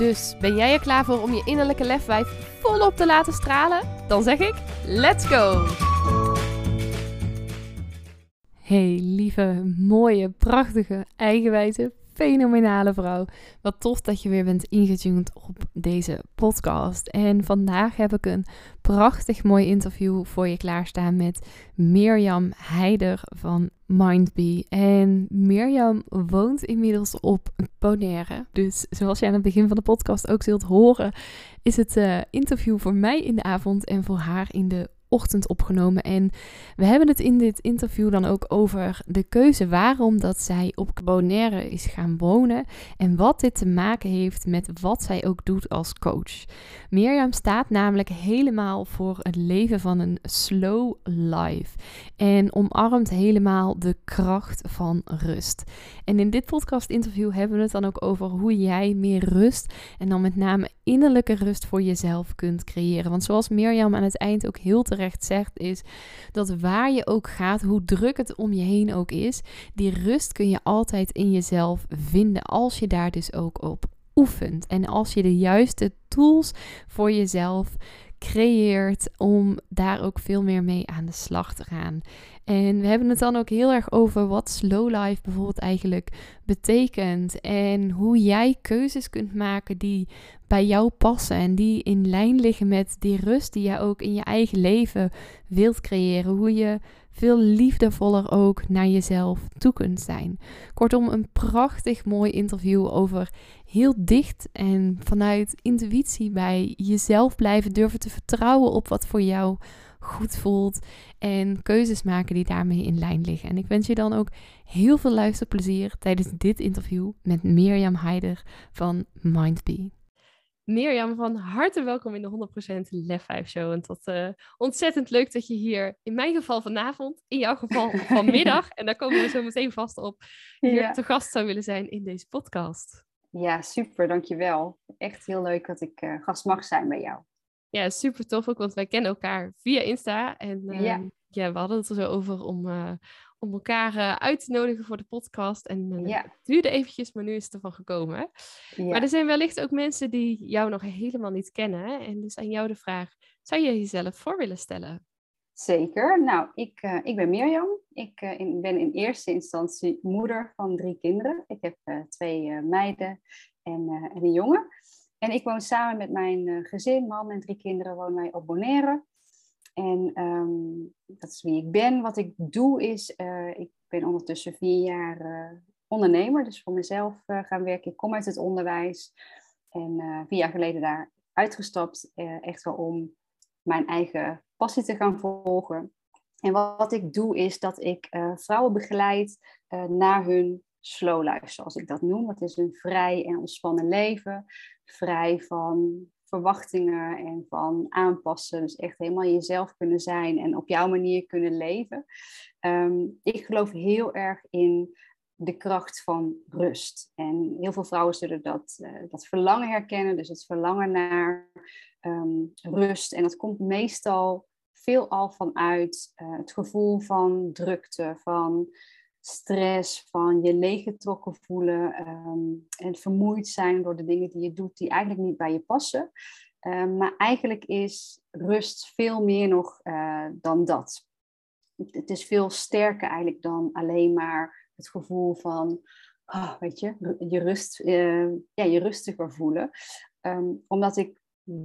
Dus ben jij er klaar voor om je innerlijke lefwijf volop te laten stralen? Dan zeg ik: let's go! Hey, lieve, mooie, prachtige, eigenwijze, fenomenale vrouw. Wat tof dat je weer bent ingetuned op deze podcast. En vandaag heb ik een prachtig mooi interview voor je klaarstaan met Mirjam Heider van Mindbee. En Mirjam woont inmiddels op Bonaire. Dus zoals je aan het begin van de podcast ook zult horen, is het uh, interview voor mij in de avond en voor haar in de ochtend opgenomen. En we hebben het in dit interview dan ook over de keuze waarom dat zij op Bonaire is gaan wonen. En wat dit te maken heeft met wat zij ook doet als coach. Mirjam staat namelijk helemaal voor het leven van een slow life. En omarmt helemaal de kracht van rust. En in dit podcast interview hebben we het dan ook over hoe jij meer rust en dan met name innerlijke rust voor jezelf kunt creëren. Want zoals Mirjam aan het eind ook heel terecht zegt, is dat waar je ook gaat, hoe druk het om je heen ook is, die rust kun je altijd in jezelf vinden als je daar dus ook op oefent. En als je de juiste tools voor jezelf creëert om daar ook veel meer mee aan de slag te gaan. En we hebben het dan ook heel erg over wat slow life bijvoorbeeld eigenlijk betekent. En hoe jij keuzes kunt maken die bij jou passen. En die in lijn liggen met die rust die je ook in je eigen leven wilt creëren. Hoe je veel liefdevoller ook naar jezelf toe kunt zijn. Kortom, een prachtig mooi interview over heel dicht en vanuit intuïtie bij jezelf blijven durven te vertrouwen op wat voor jou goed voelt en keuzes maken die daarmee in lijn liggen. En ik wens je dan ook heel veel luisterplezier tijdens dit interview met Mirjam Heider van Mindbee. Mirjam, van harte welkom in de 100% Lef 5 Show. En tot uh, ontzettend leuk dat je hier, in mijn geval vanavond, in jouw geval vanmiddag, en daar komen we zo meteen vast op, hier te gast zou willen zijn in deze podcast. Ja, super, dankjewel. Echt heel leuk dat ik uh, gast mag zijn bij jou. Ja, super tof ook, want wij kennen elkaar via Insta. En uh, ja. ja. we hadden het er zo over om, uh, om elkaar uh, uit te nodigen voor de podcast. En ja. het duurde eventjes, maar nu is het ervan gekomen. Ja. Maar er zijn wellicht ook mensen die jou nog helemaal niet kennen. En dus aan jou de vraag, zou je jezelf voor willen stellen? Zeker. Nou, ik, uh, ik ben Mirjam. Ik uh, in, ben in eerste instantie moeder van drie kinderen. Ik heb uh, twee meiden en, en, een jongen. En ik woon samen met mijn gezin, man en drie kinderen, wonen wij op Bonaire. En um, dat is wie ik ben. Wat ik doe is, ik ben ondertussen vier jaar ondernemer, dus voor mezelf gaan werken. Ik kom uit het onderwijs en vier jaar geleden daar uitgestapt, echt wel om mijn eigen passie te gaan volgen. En wat ik doe is dat ik vrouwen begeleid naar hun slow life, zoals ik dat noem. Dat is een vrij en ontspannen leven, vrij van verwachtingen en van aanpassen. Dus echt helemaal jezelf kunnen zijn en op jouw manier kunnen leven. Um, ik geloof heel erg in de kracht van rust. En heel veel vrouwen zullen dat, uh, dat verlangen herkennen, dus het verlangen naar um, rust. En dat komt meestal veelal vanuit uh, het gevoel van drukte, van stress, van je leeggetrokken voelen um, en vermoeid zijn door de dingen die je doet die eigenlijk niet bij je passen. Um, maar eigenlijk is rust veel meer nog uh, dan dat. Het is veel sterker eigenlijk dan alleen maar het gevoel van, oh, weet je, je, rust, uh, ja, je rustiger voelen. Um, omdat ik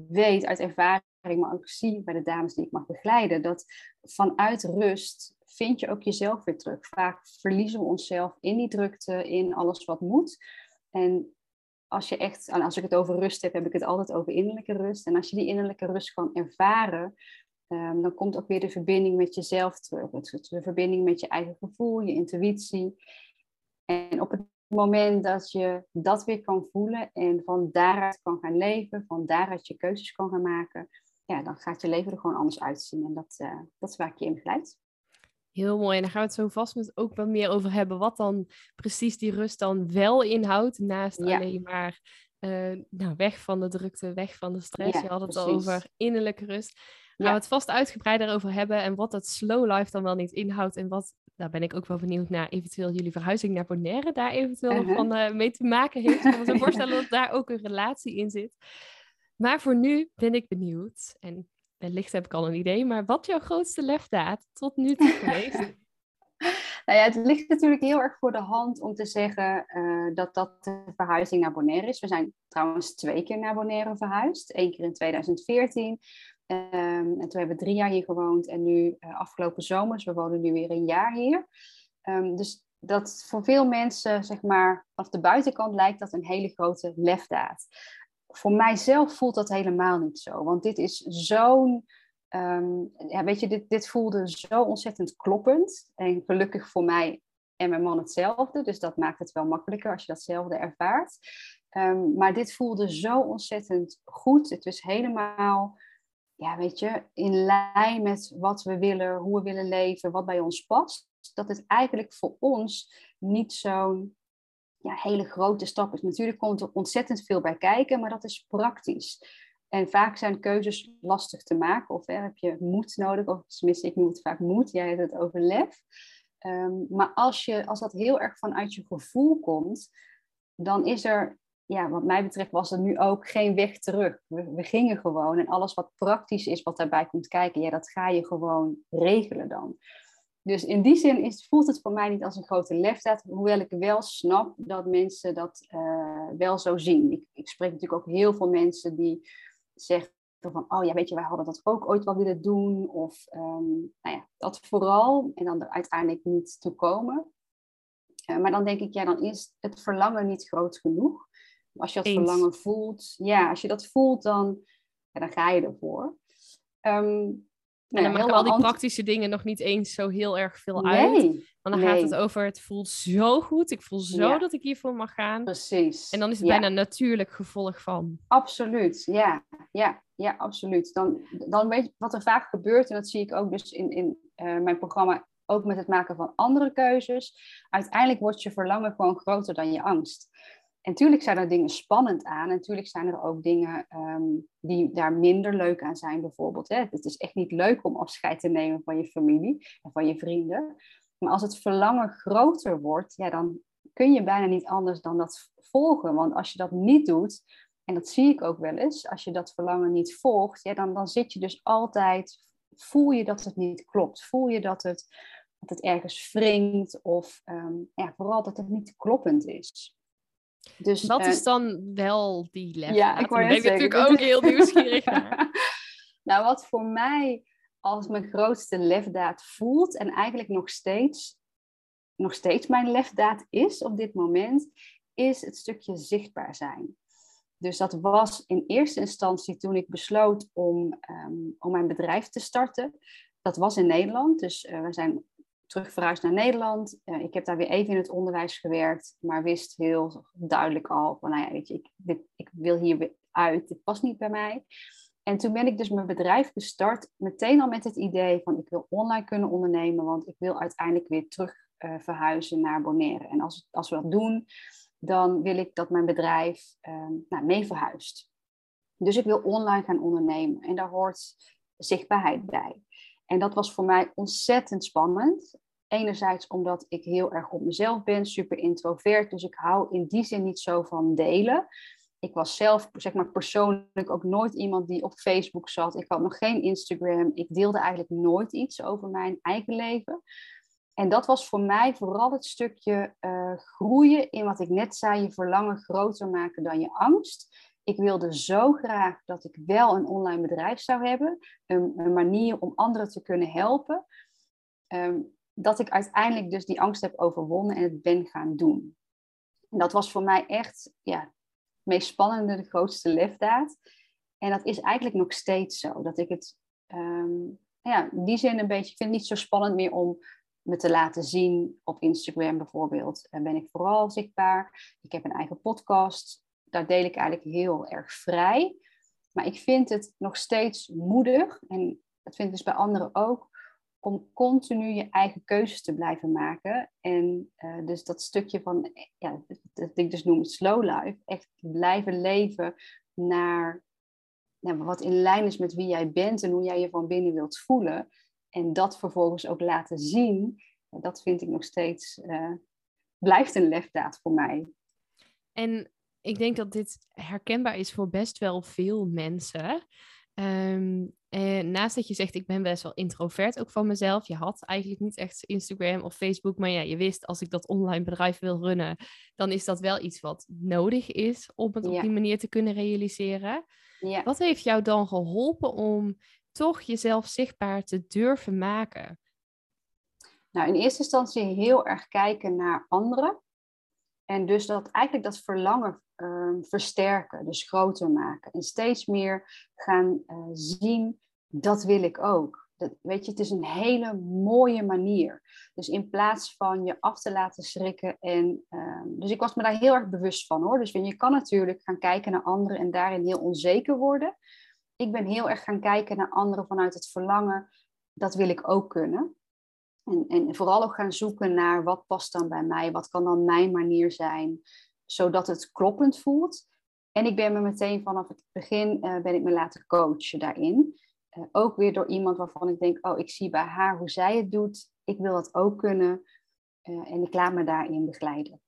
weet uit ervaring, maar ook zie bij de dames die ik mag begeleiden, dat vanuit rust vind je ook jezelf weer terug. Vaak verliezen we onszelf in die drukte, in alles wat moet. En als je echt, als ik het over rust heb, heb ik het altijd over innerlijke rust. En als je die innerlijke rust kan ervaren, um, dan komt ook weer de verbinding met jezelf terug. De verbinding met je eigen gevoel, je intuïtie. En op het moment dat je dat weer kan voelen en van daaruit kan gaan leven, van daaruit je keuzes kan gaan maken, ja, dan gaat je leven er gewoon anders uitzien. En dat, uh, dat is waar ik je in begeleid. Heel mooi. En daar gaan we het zo vast met ook wat meer over hebben. Wat dan precies die rust dan wel inhoudt. Naast alleen maar uh, nou, weg van de drukte, weg van de stress. je had het al over innerlijke rust. Gaan we het vast uitgebreid daarover hebben. En wat dat slow life dan wel niet inhoudt. En wat, daar ben ik ook wel benieuwd naar, eventueel jullie verhuizing naar Bonaire daar eventueel nog uh-huh. van uh, mee te maken heeft. Ik kan me voorstellen dat daar ook een relatie in zit. Maar voor nu ben ik benieuwd. En wellicht heb ik al een idee, maar wat jouw grootste lefdaad tot nu toe geweest? nou ja, het ligt natuurlijk heel erg voor de hand om te zeggen uh, dat dat de verhuizing naar Bonaire is. We zijn trouwens twee keer naar Bonaire verhuisd. Eén keer in 2014. Um, ehm, en toen hebben we drie jaar hier gewoond. En nu uh, afgelopen zomers, we wonen nu weer een jaar hier. Um, dus dat voor veel mensen, zeg maar, vanaf de buitenkant lijkt dat een hele grote lefdaad voor mijzelf voelt dat helemaal niet zo. Want dit is zo'n. Ehm, ja, weet je, dit, dit voelde zo ontzettend kloppend. En gelukkig voor mij en mijn man hetzelfde. Dus dat maakt het wel makkelijker als je datzelfde ervaart. Ehm, maar dit voelde zo ontzettend goed. Het was helemaal, ja, weet je, in lijn met wat we willen, hoe we willen leven, wat bij ons past. Dat het eigenlijk voor ons niet zo'n ja, hele grote stap is. Natuurlijk komt er ontzettend veel bij kijken, maar dat is praktisch. En vaak zijn keuzes lastig te maken, of hè, heb je moed nodig, of tenminste, ik noem het vaak moed, jij hebt het over lef. Ehm, maar als, je, als dat heel erg vanuit je gevoel komt, dan is er, ja, wat mij betreft, was er nu ook geen weg terug. We, we gingen gewoon en alles wat praktisch is, wat daarbij komt kijken, ja, dat ga je gewoon regelen dan. Dus in die zin is, voelt het voor mij niet als een grote lefdaad, hoewel ik wel snap dat mensen dat uh, wel zo zien. Ik, ik, spreek natuurlijk ook heel veel mensen die zeggen van, oh ja, weet je, wij hadden dat ook ooit wel willen doen. Of um, nou ja, dat vooral en dan er uiteindelijk niet toe komen. Uh, maar dan denk ik, ja, dan is het verlangen niet groot genoeg. Als je dat verlangen voelt, ja, als je dat voelt, dan, ja, dan ga je ervoor. Um, en dan maken al die praktische dingen nog niet eens zo heel erg veel uit. Want dan gaat het over, het voelt zo goed. Ik voel zo dat ik hiervoor mag gaan. Precies. En dan is het bijna natuurlijk gevolg van. Absoluut, ja. Ja, ja absoluut. Dan, dan weet je wat er vaak gebeurt. En dat zie ik ook dus in, in uh, mijn programma. Ook met het maken van andere keuzes. Uiteindelijk wordt je verlangen gewoon groter dan je angst. En natuurlijk zijn er dingen spannend aan. En natuurlijk zijn er ook dingen ehm, die daar minder leuk aan zijn, bijvoorbeeld. Hè. Het is echt niet leuk om afscheid te nemen van je familie en van je vrienden. Maar als het verlangen groter wordt, ja, dan kun je bijna niet anders dan dat volgen. Want als je dat niet doet, en dat zie ik ook wel eens, als je dat verlangen niet volgt, ja, dan, dan zit je dus altijd, voel je dat het niet klopt. Voel je dat het, dat het ergens wringt of um, ja, vooral dat het niet kloppend is. Dus, wat uh, is dan wel die les? Ja, ik ben natuurlijk ook heel nieuwsgierig nou, wat voor mij als mijn grootste lefdaad voelt en eigenlijk nog steeds, nog steeds mijn lefdaad is op dit moment, is het stukje zichtbaar zijn. Dus dat was in eerste instantie toen ik besloot om, um, om mijn bedrijf te starten. Dat was in Nederland, dus uh, we zijn terug verhuisd naar Nederland. Uh, ik heb daar weer even in het onderwijs gewerkt, maar wist heel duidelijk al van, nou ja, weet je, ik, ik wil hier weer uit, dit past niet bij mij. En toen ben ik dus mijn bedrijf gestart, meteen al met het idee van, ik wil online kunnen ondernemen, want ik wil uiteindelijk weer terug uh, verhuizen naar Bonaire. En als, als we dat doen, dan wil ik dat mijn bedrijf uh, nou, mee verhuist. Dus ik wil online gaan ondernemen en daar hoort zichtbaarheid bij. En dat was voor mij ontzettend spannend. Enerzijds omdat ik heel erg op mezelf ben, super introvert. Dus ik hou in die zin niet zo van delen. Ik was zelf, zeg maar persoonlijk, ook nooit iemand die op Facebook zat. Ik had nog geen Instagram. Ik deelde eigenlijk nooit iets over mijn eigen leven. En dat was voor mij vooral het stukje uh, groeien in wat ik net zei, je verlangen groter maken dan je angst ik wilde zo graag dat ik wel een online bedrijf zou hebben, een, een manier om anderen te kunnen helpen, ehm, dat ik uiteindelijk dus die angst heb overwonnen en het ben gaan doen. En dat was voor mij echt ja, het meest spannende, de grootste lefdaad. En dat is eigenlijk nog steeds zo, dat ik het um, ja, in die zin een beetje, ik vind het niet zo spannend meer om me te laten zien op Instagram bijvoorbeeld, uh, ben ik vooral zichtbaar. Ik heb een eigen podcast. Daar deel ik eigenlijk heel erg vrij. Maar ik vind het nog steeds moedig, en dat vind ik dus bij anderen ook, om continu je eigen keuzes te blijven maken. En uh, dus dat stukje van, ja, dat ik dus noem slow life, echt blijven leven naar nou, wat in lijn is met wie jij bent en hoe jij je van binnen wilt voelen. En dat vervolgens ook laten zien, dat vind ik nog steeds, uh, blijft een lefdaad voor mij. En ik denk dat dit herkenbaar is voor best wel veel mensen. Um, en naast dat je zegt, ik ben best wel introvert ook van mezelf. Je had eigenlijk niet echt Instagram of Facebook. Maar ja, je wist, als ik dat online bedrijf wil runnen, dan is dat wel iets wat nodig is om het op die manier te kunnen realiseren. Ja. Wat heeft jou dan geholpen om toch jezelf zichtbaar te durven maken? Nou, in eerste instantie heel erg kijken naar anderen. En dus dat eigenlijk dat verlangen uh, versterken, dus groter maken. En steeds meer gaan uh, zien, dat wil ik ook. Dat, weet je, het is een hele mooie manier. Dus in plaats van je af te laten schrikken. En, uh, dus ik was me daar heel erg bewust van hoor. Dus je kan natuurlijk gaan kijken naar anderen en daarin heel onzeker worden. Ik ben heel erg gaan kijken naar anderen vanuit het verlangen. Dat wil ik ook kunnen. En, en vooral ook gaan zoeken naar wat past dan bij mij, wat kan dan mijn manier zijn, zodat het kloppend voelt. En ik ben me meteen vanaf het begin uh, ben ik me laten coachen daarin. Uh, ook weer door iemand waarvan ik denk, oh, ik zie bij haar hoe zij het doet. Ik wil dat ook kunnen. Uh, en ik laat me daarin begeleiden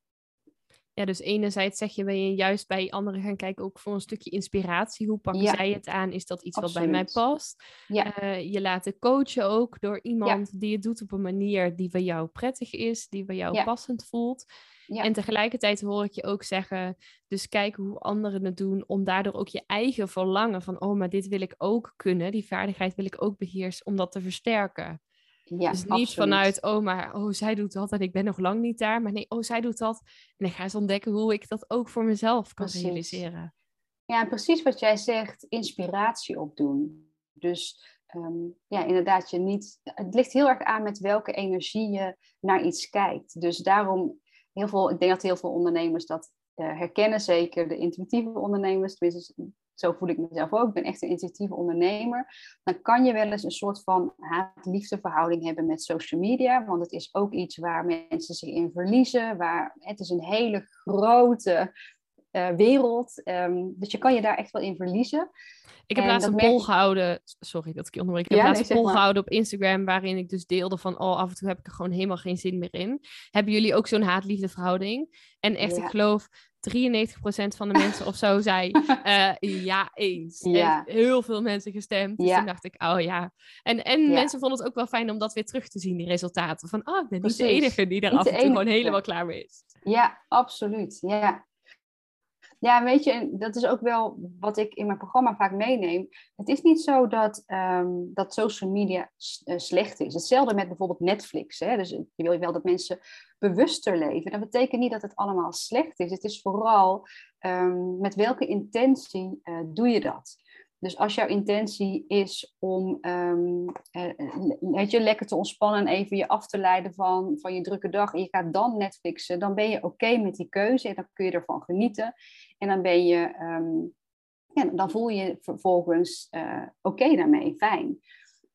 ja, dus enerzijds zeg je, ben je juist bij anderen gaan kijken ook voor een stukje inspiratie. Hoe pakken zij het aan? Is dat iets wat bij mij past? Ja. Uh, je laten coachen ook door iemand die het doet op een manier die bij jou prettig is, die bij jou passend voelt. En tegelijkertijd hoor ik je ook zeggen, dus kijk hoe anderen het doen, om daardoor ook je eigen verlangen van, oh, maar dit wil ik ook kunnen, die vaardigheid wil ik ook beheersen, om dat te versterken. Ja, dus niet vanuit, oh, maar oh, zij doet dat en ik ben nog lang niet daar. Maar nee, oh, zij doet dat. En ik ga eens ontdekken hoe ik dat ook voor mezelf kan realiseren. Ja, precies wat jij zegt, inspiratie opdoen. Dus ehm, ja, inderdaad, je niet. Het ligt heel erg aan met welke energie je naar iets kijkt. Dus daarom, heel veel, ik denk dat heel veel ondernemers dat uh, herkennen, zeker de intuïtieve ondernemers. Tenminste, zo voel ik mezelf ook, ik ben echt een intuïtieve ondernemer, dan kan je wel eens een soort van haat-liefde verhouding hebben met social media, want het is ook iets waar mensen zich in verliezen, waar, het is een hele grote uh, wereld, um, dus je kan je daar echt wel in verliezen. Ik heb laatst een poll gehouden, sorry dat ik je onderbreek, ik heb laatst een poll gehouden op Instagram waarin ik dus deelde van, oh af en toe heb ik er gewoon helemaal geen zin meer in. Hebben jullie ook zo'n haat-liefde verhouding? En echt, ik geloof 93% van de mensen of zo zei uh, ja eens. Ja. heel veel mensen gestemd. Dus toen dacht ik, oh ja. En, en mensen vonden het ook wel fijn om dat weer terug te zien, die resultaten. Van, oh, ik ben niet de enige die er af en toe gewoon helemaal klaar mee is. Ja, absoluut. Ja. Ja, weet je, dat is ook wel wat ik in mijn programma vaak meeneem. Het is niet zo dat, um, dat social media uh, slecht is. Hetzelfde met bijvoorbeeld Netflix. Hè? Dus je wil wel dat mensen bewuster leven. Dat betekent niet dat het allemaal slecht is. Het is vooral um, met welke intentie uh, doe je dat. Dus als jouw intentie is om um, je, lekker te ontspannen en even je af te leiden van, van je drukke dag en je gaat dan Netflixen, dan ben je oké met die keuze en dan kun je ervan genieten. En dan ben je, um, ja, dan voel je je vervolgens uh, oké daarmee, fijn.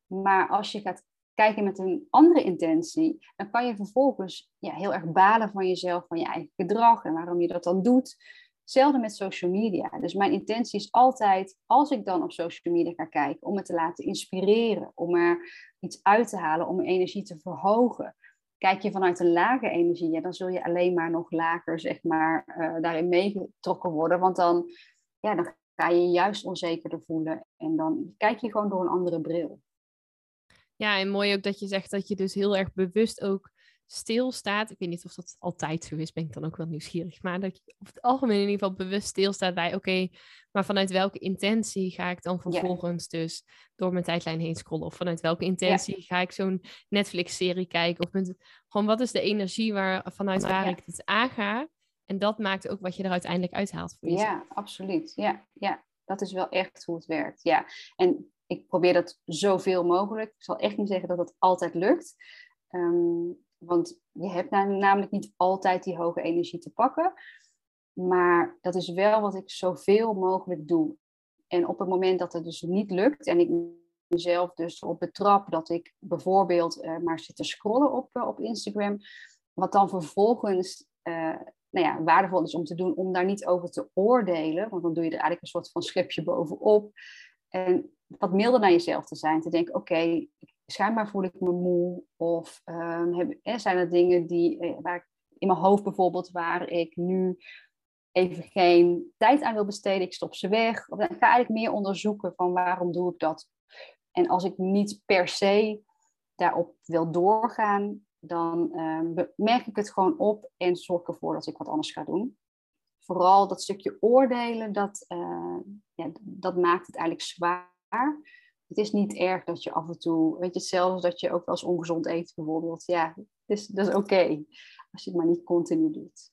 Maar als je gaat kijken met een andere intentie, dan kan je vervolgens ja, heel erg balen van jezelf, van je eigen gedrag en waarom je dat dan doet. Hetzelfde met social media. Dus mijn intentie is altijd, als ik dan op social media ga kijken, om me te laten inspireren, om er iets uit te halen, om energie te verhogen. Kijk je vanuit een lage energie, dan zul je alleen maar nog lager, zeg maar, uh, daarin meegetrokken worden. Want dan, ja, dan ga je je juist onzekerder voelen en dan kijk je gewoon door een andere bril. Ja, en mooi ook dat je zegt dat je dus heel erg bewust ook stilstaat. Ik weet niet of dat altijd zo is, ben ik dan ook wel nieuwsgierig. Maar dat je over het algemeen in ieder geval bewust stilstaat bij, oké, maar vanuit welke intentie ga ik dan vervolgens dus door mijn tijdlijn heen scrollen? Of vanuit welke intentie ga ik zo'n Netflix-serie kijken? Of met, gewoon wat is de energie waar, vanuit waar ik dit aanga? En dat maakt ook wat je er uiteindelijk uithaalt voor jezelf. Ja, absoluut. Ja, ja, dat is wel echt hoe het werkt. Ja, en ik probeer dat zoveel mogelijk. Ik zal echt niet zeggen dat het altijd lukt. Ehm, want je hebt namelijk niet altijd die hoge energie te pakken. Maar dat is wel wat ik zoveel mogelijk doe. En op het moment dat het dus niet lukt en ik mezelf dus op betrap dat ik bijvoorbeeld uh, maar zit te scrollen op, uh, op Instagram, wat dan vervolgens uh, nou ja, waardevol is om te doen, om daar niet over te oordelen, want dan doe je er eigenlijk een soort van schepje bovenop. En wat milder naar jezelf te zijn, te denken, oké, schijnbaar voel ik me moe, of um, zijn er dingen die, waar ik in mijn hoofd bijvoorbeeld, waar ik nu even geen tijd aan wil besteden, ik stop ze weg. Of, ik ga eigenlijk meer onderzoeken van waarom doe ik dat. En als ik niet per se daarop wil doorgaan, dan uh, merk ik het gewoon op en zorg ervoor dat ik wat anders ga doen. Vooral dat stukje oordelen, dat, uh, ja, dat maakt het eigenlijk zwaar. Het is niet erg dat je af en toe, weet je, zelfs dat je ook wel eens ongezond eet bijvoorbeeld. Ja, dat is, dat is oké, als je het maar niet continu doet.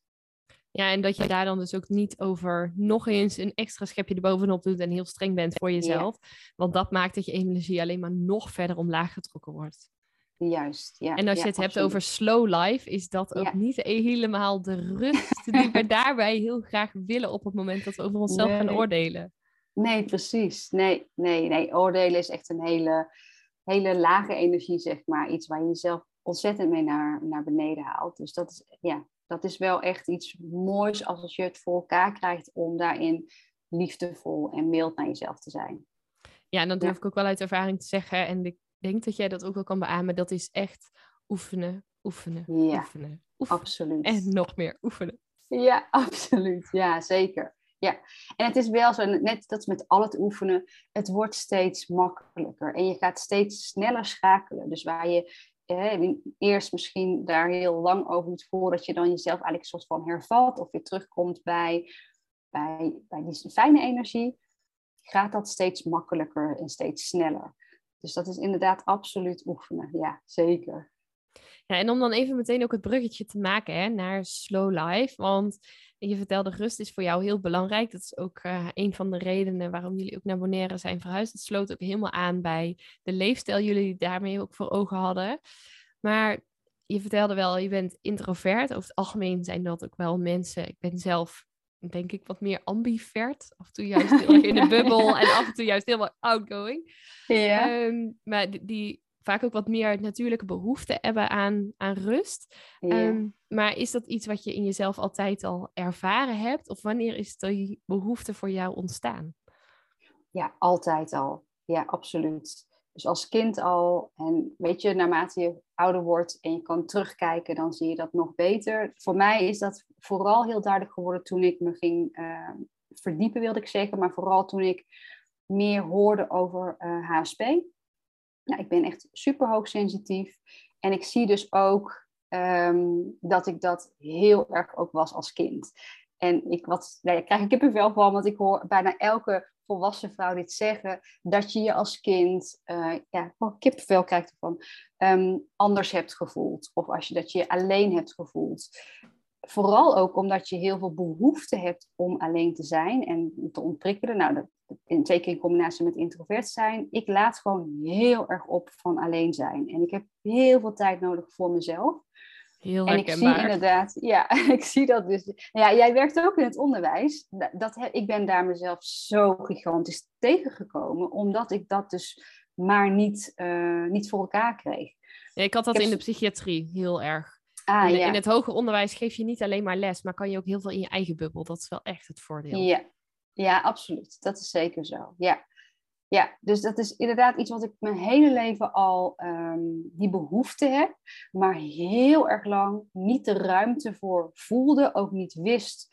Ja, en dat je daar dan dus ook niet over nog eens een extra schepje erbovenop doet en heel streng bent voor jezelf. Want dat maakt dat je energie alleen maar nog verder omlaag getrokken wordt. Juist, ja. En als je het hebt over slow life, is dat ook niet helemaal de rust die we daarbij heel graag willen op het moment dat we over onszelf gaan oordelen. Nee, precies. Nee, nee, nee. Oordelen is echt een hele, hele lage energie, zeg maar. Iets waar je jezelf ontzettend mee naar, naar beneden haalt. Dus dat is, ja, dat is wel echt iets moois als je het voor elkaar krijgt om daarin liefdevol en mild naar jezelf te zijn. Ja, en dan durf ik ook wel uit ervaring te zeggen, en ik denk dat jij dat ook wel kan beamen, dat is echt oefenen, oefenen, ja, oefenen, oefenen. Absoluut. En nog meer oefenen. Ja, absoluut. Ja, zeker. Ja, en het is wel zo, net dat met al het oefenen, het wordt steeds makkelijker en je gaat steeds sneller schakelen. Dus waar je eerst misschien daar heel lang over moet voordat je dan jezelf eigenlijk soort van hervalt of weer terugkomt bij, bij, bij die fijne energie, gaat dat steeds makkelijker en steeds sneller. Dus dat is inderdaad absoluut oefenen, ja, zeker. Ja, en om dan even meteen ook het bruggetje te maken hè, naar slow life. Want je vertelde rust is voor jou heel belangrijk. Dat is ook uh, een van de redenen waarom jullie ook naar Bonaire zijn verhuisd. Het sloot ook helemaal aan bij de leefstijl jullie daarmee ook voor ogen hadden. Maar je vertelde wel, je bent introvert. Over het algemeen zijn dat ook wel mensen. Ik ben zelf denk ik wat meer ambivert. Af en toe juist heel erg in de bubbel en af en toe juist helemaal outgoing. Ja. Um, maar die, die, vaak ook wat meer natuurlijke behoefte hebben aan, aan rust. Ehm, maar is dat iets wat je in jezelf altijd al ervaren hebt? Of wanneer is die behoefte voor jou ontstaan? Ja, altijd al. Ja, absoluut. Dus als kind al. En weet je, naarmate je ouder wordt en je kan terugkijken, dan zie je dat nog beter. Voor mij is dat vooral heel duidelijk geworden toen ik me ging uh, verdiepen, wilde ik zeggen. Maar vooral toen ik meer hoorde over uh, eh, HSP. Nou, ik ben echt super hoogsensitief. En ik zie dus ook um, dat ik dat heel erg ook was als kind. En ik, wat, nou, krijg ik kippenvel van, want ik hoor bijna elke volwassen vrouw dit zeggen, dat je je als kind, uh, ja, kippenvel krijgt ervan, um, anders hebt gevoeld. Of als je dat je alleen hebt gevoeld. Vooral ook omdat je heel veel behoefte hebt om alleen te zijn en te ontprikkelen. Nou, dat, in, zeker in combinatie met introvert zijn. Ik laat gewoon heel erg op van alleen zijn. En ik heb heel veel tijd nodig voor mezelf. Heel en ik zie inderdaad, ja, ik zie dat dus. Ja, jij werkt ook in het onderwijs. Dat, ik ben daar mezelf zo gigantisch tegengekomen, omdat ik dat dus maar niet, uh, niet voor elkaar kreeg. Ja, ik had dat in de psychiatrie heel erg. Ah, in, ja. in het hoger onderwijs geef je niet alleen maar les, maar kan je ook heel veel in je eigen bubbel. Dat is wel echt het voordeel. Ja, ja absoluut. Dat is zeker zo. Ja. Ja, dus dat is inderdaad iets wat ik mijn hele leven al um, die behoefte heb, maar heel erg lang niet de ruimte voor voelde, ook niet wist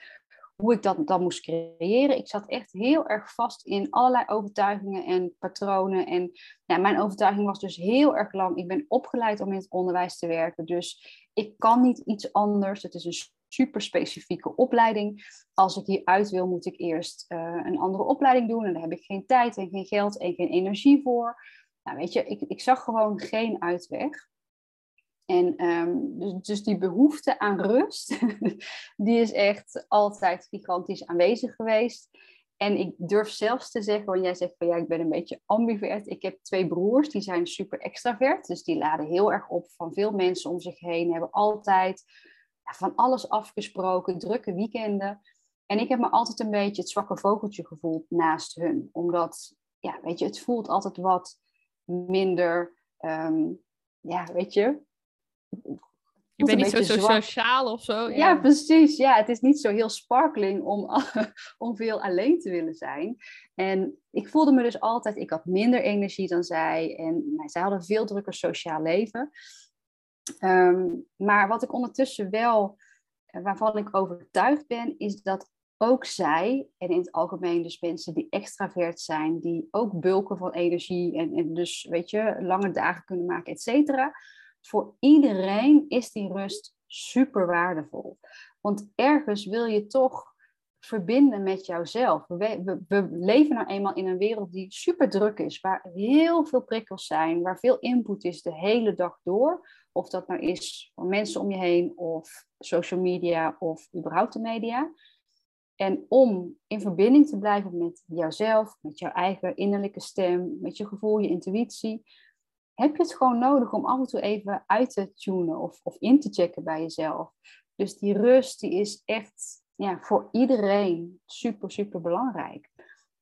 hoe ik dat dan moest creëren. Ik zat echt heel erg vast in allerlei overtuigingen en patronen. En ja, mijn overtuiging was dus heel erg lang, ik ben opgeleid om in het onderwijs te werken, dus ik kan niet iets anders. Het is een super specifieke opleiding. Als ik hieruit wil, moet ik eerst uh, een andere opleiding doen. En daar heb ik geen tijd en geen geld en geen energie voor. Nou, weet je, ik, ik zag gewoon geen uitweg. En um, dus, dus die behoefte aan rust, die is echt altijd gigantisch aanwezig geweest. En ik durf zelfs te zeggen, want jij zegt van ja, ik ben een beetje ambivert. Ik heb twee broers, die zijn super extravert. Dus die laden heel erg op van veel mensen om zich heen. Hebben altijd van alles afgesproken, drukke weekenden. En ik heb me altijd een beetje het zwakke vogeltje gevoeld naast hun. Omdat, ja, weet je, het voelt altijd wat minder, ehm, ja, weet je. Je bent niet zo, zo sociaal of zo. Ja. ja. precies. Ja, het is niet zo heel sparkling om, om veel alleen te willen zijn. En ik voelde me dus altijd, ik had minder energie dan zij. En nou, zij hadden een veel drukker sociaal leven. Ehm, maar wat ik ondertussen wel, eh, waarvan ik overtuigd ben, is dat ook zij, en in het algemeen dus mensen die extravert zijn, die ook bulken van energie en, en dus, weet je, lange dagen kunnen maken, et cetera. Voor iedereen is die rust super waardevol. Want ergens wil je toch verbinden met jouzelf. We, we, leven nou eenmaal in een wereld die super druk is, waar heel veel prikkels zijn, waar veel input is de hele dag door. Of dat nou is van mensen om je heen, of social media, of überhaupt de media. En om in verbinding te blijven met jouzelf, met jouw eigen innerlijke stem, met je gevoel, je intuïtie, heb je het gewoon nodig om af en toe even uit te tunen of, of in te checken bij jezelf. Dus die rust die is echt ja, voor iedereen super, super belangrijk.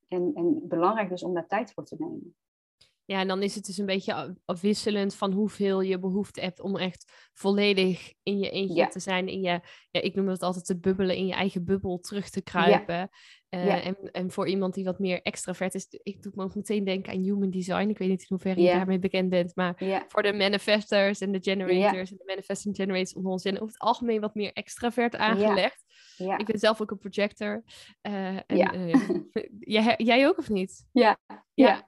En, en belangrijk dus om daar tijd voor te nemen. Ja, en dan is het dus een beetje afwisselend van hoeveel je behoefte hebt om echt volledig in je eentje te zijn. In je, ja, ik noem het altijd te bubbelen, in je eigen bubbel terug te kruipen. Uh, en, en voor iemand die wat meer extravert is, ik doe me ook meteen denken aan human design. Ik weet niet in hoeverre je daarmee bekend bent, maar voor de manifestors en de generators en de manifesting generators onder ons zijn over het algemeen wat meer extravert aangelegd. Ik ben zelf ook een projector. Uh, en, uh, jij, jij ook of niet? Ja. ja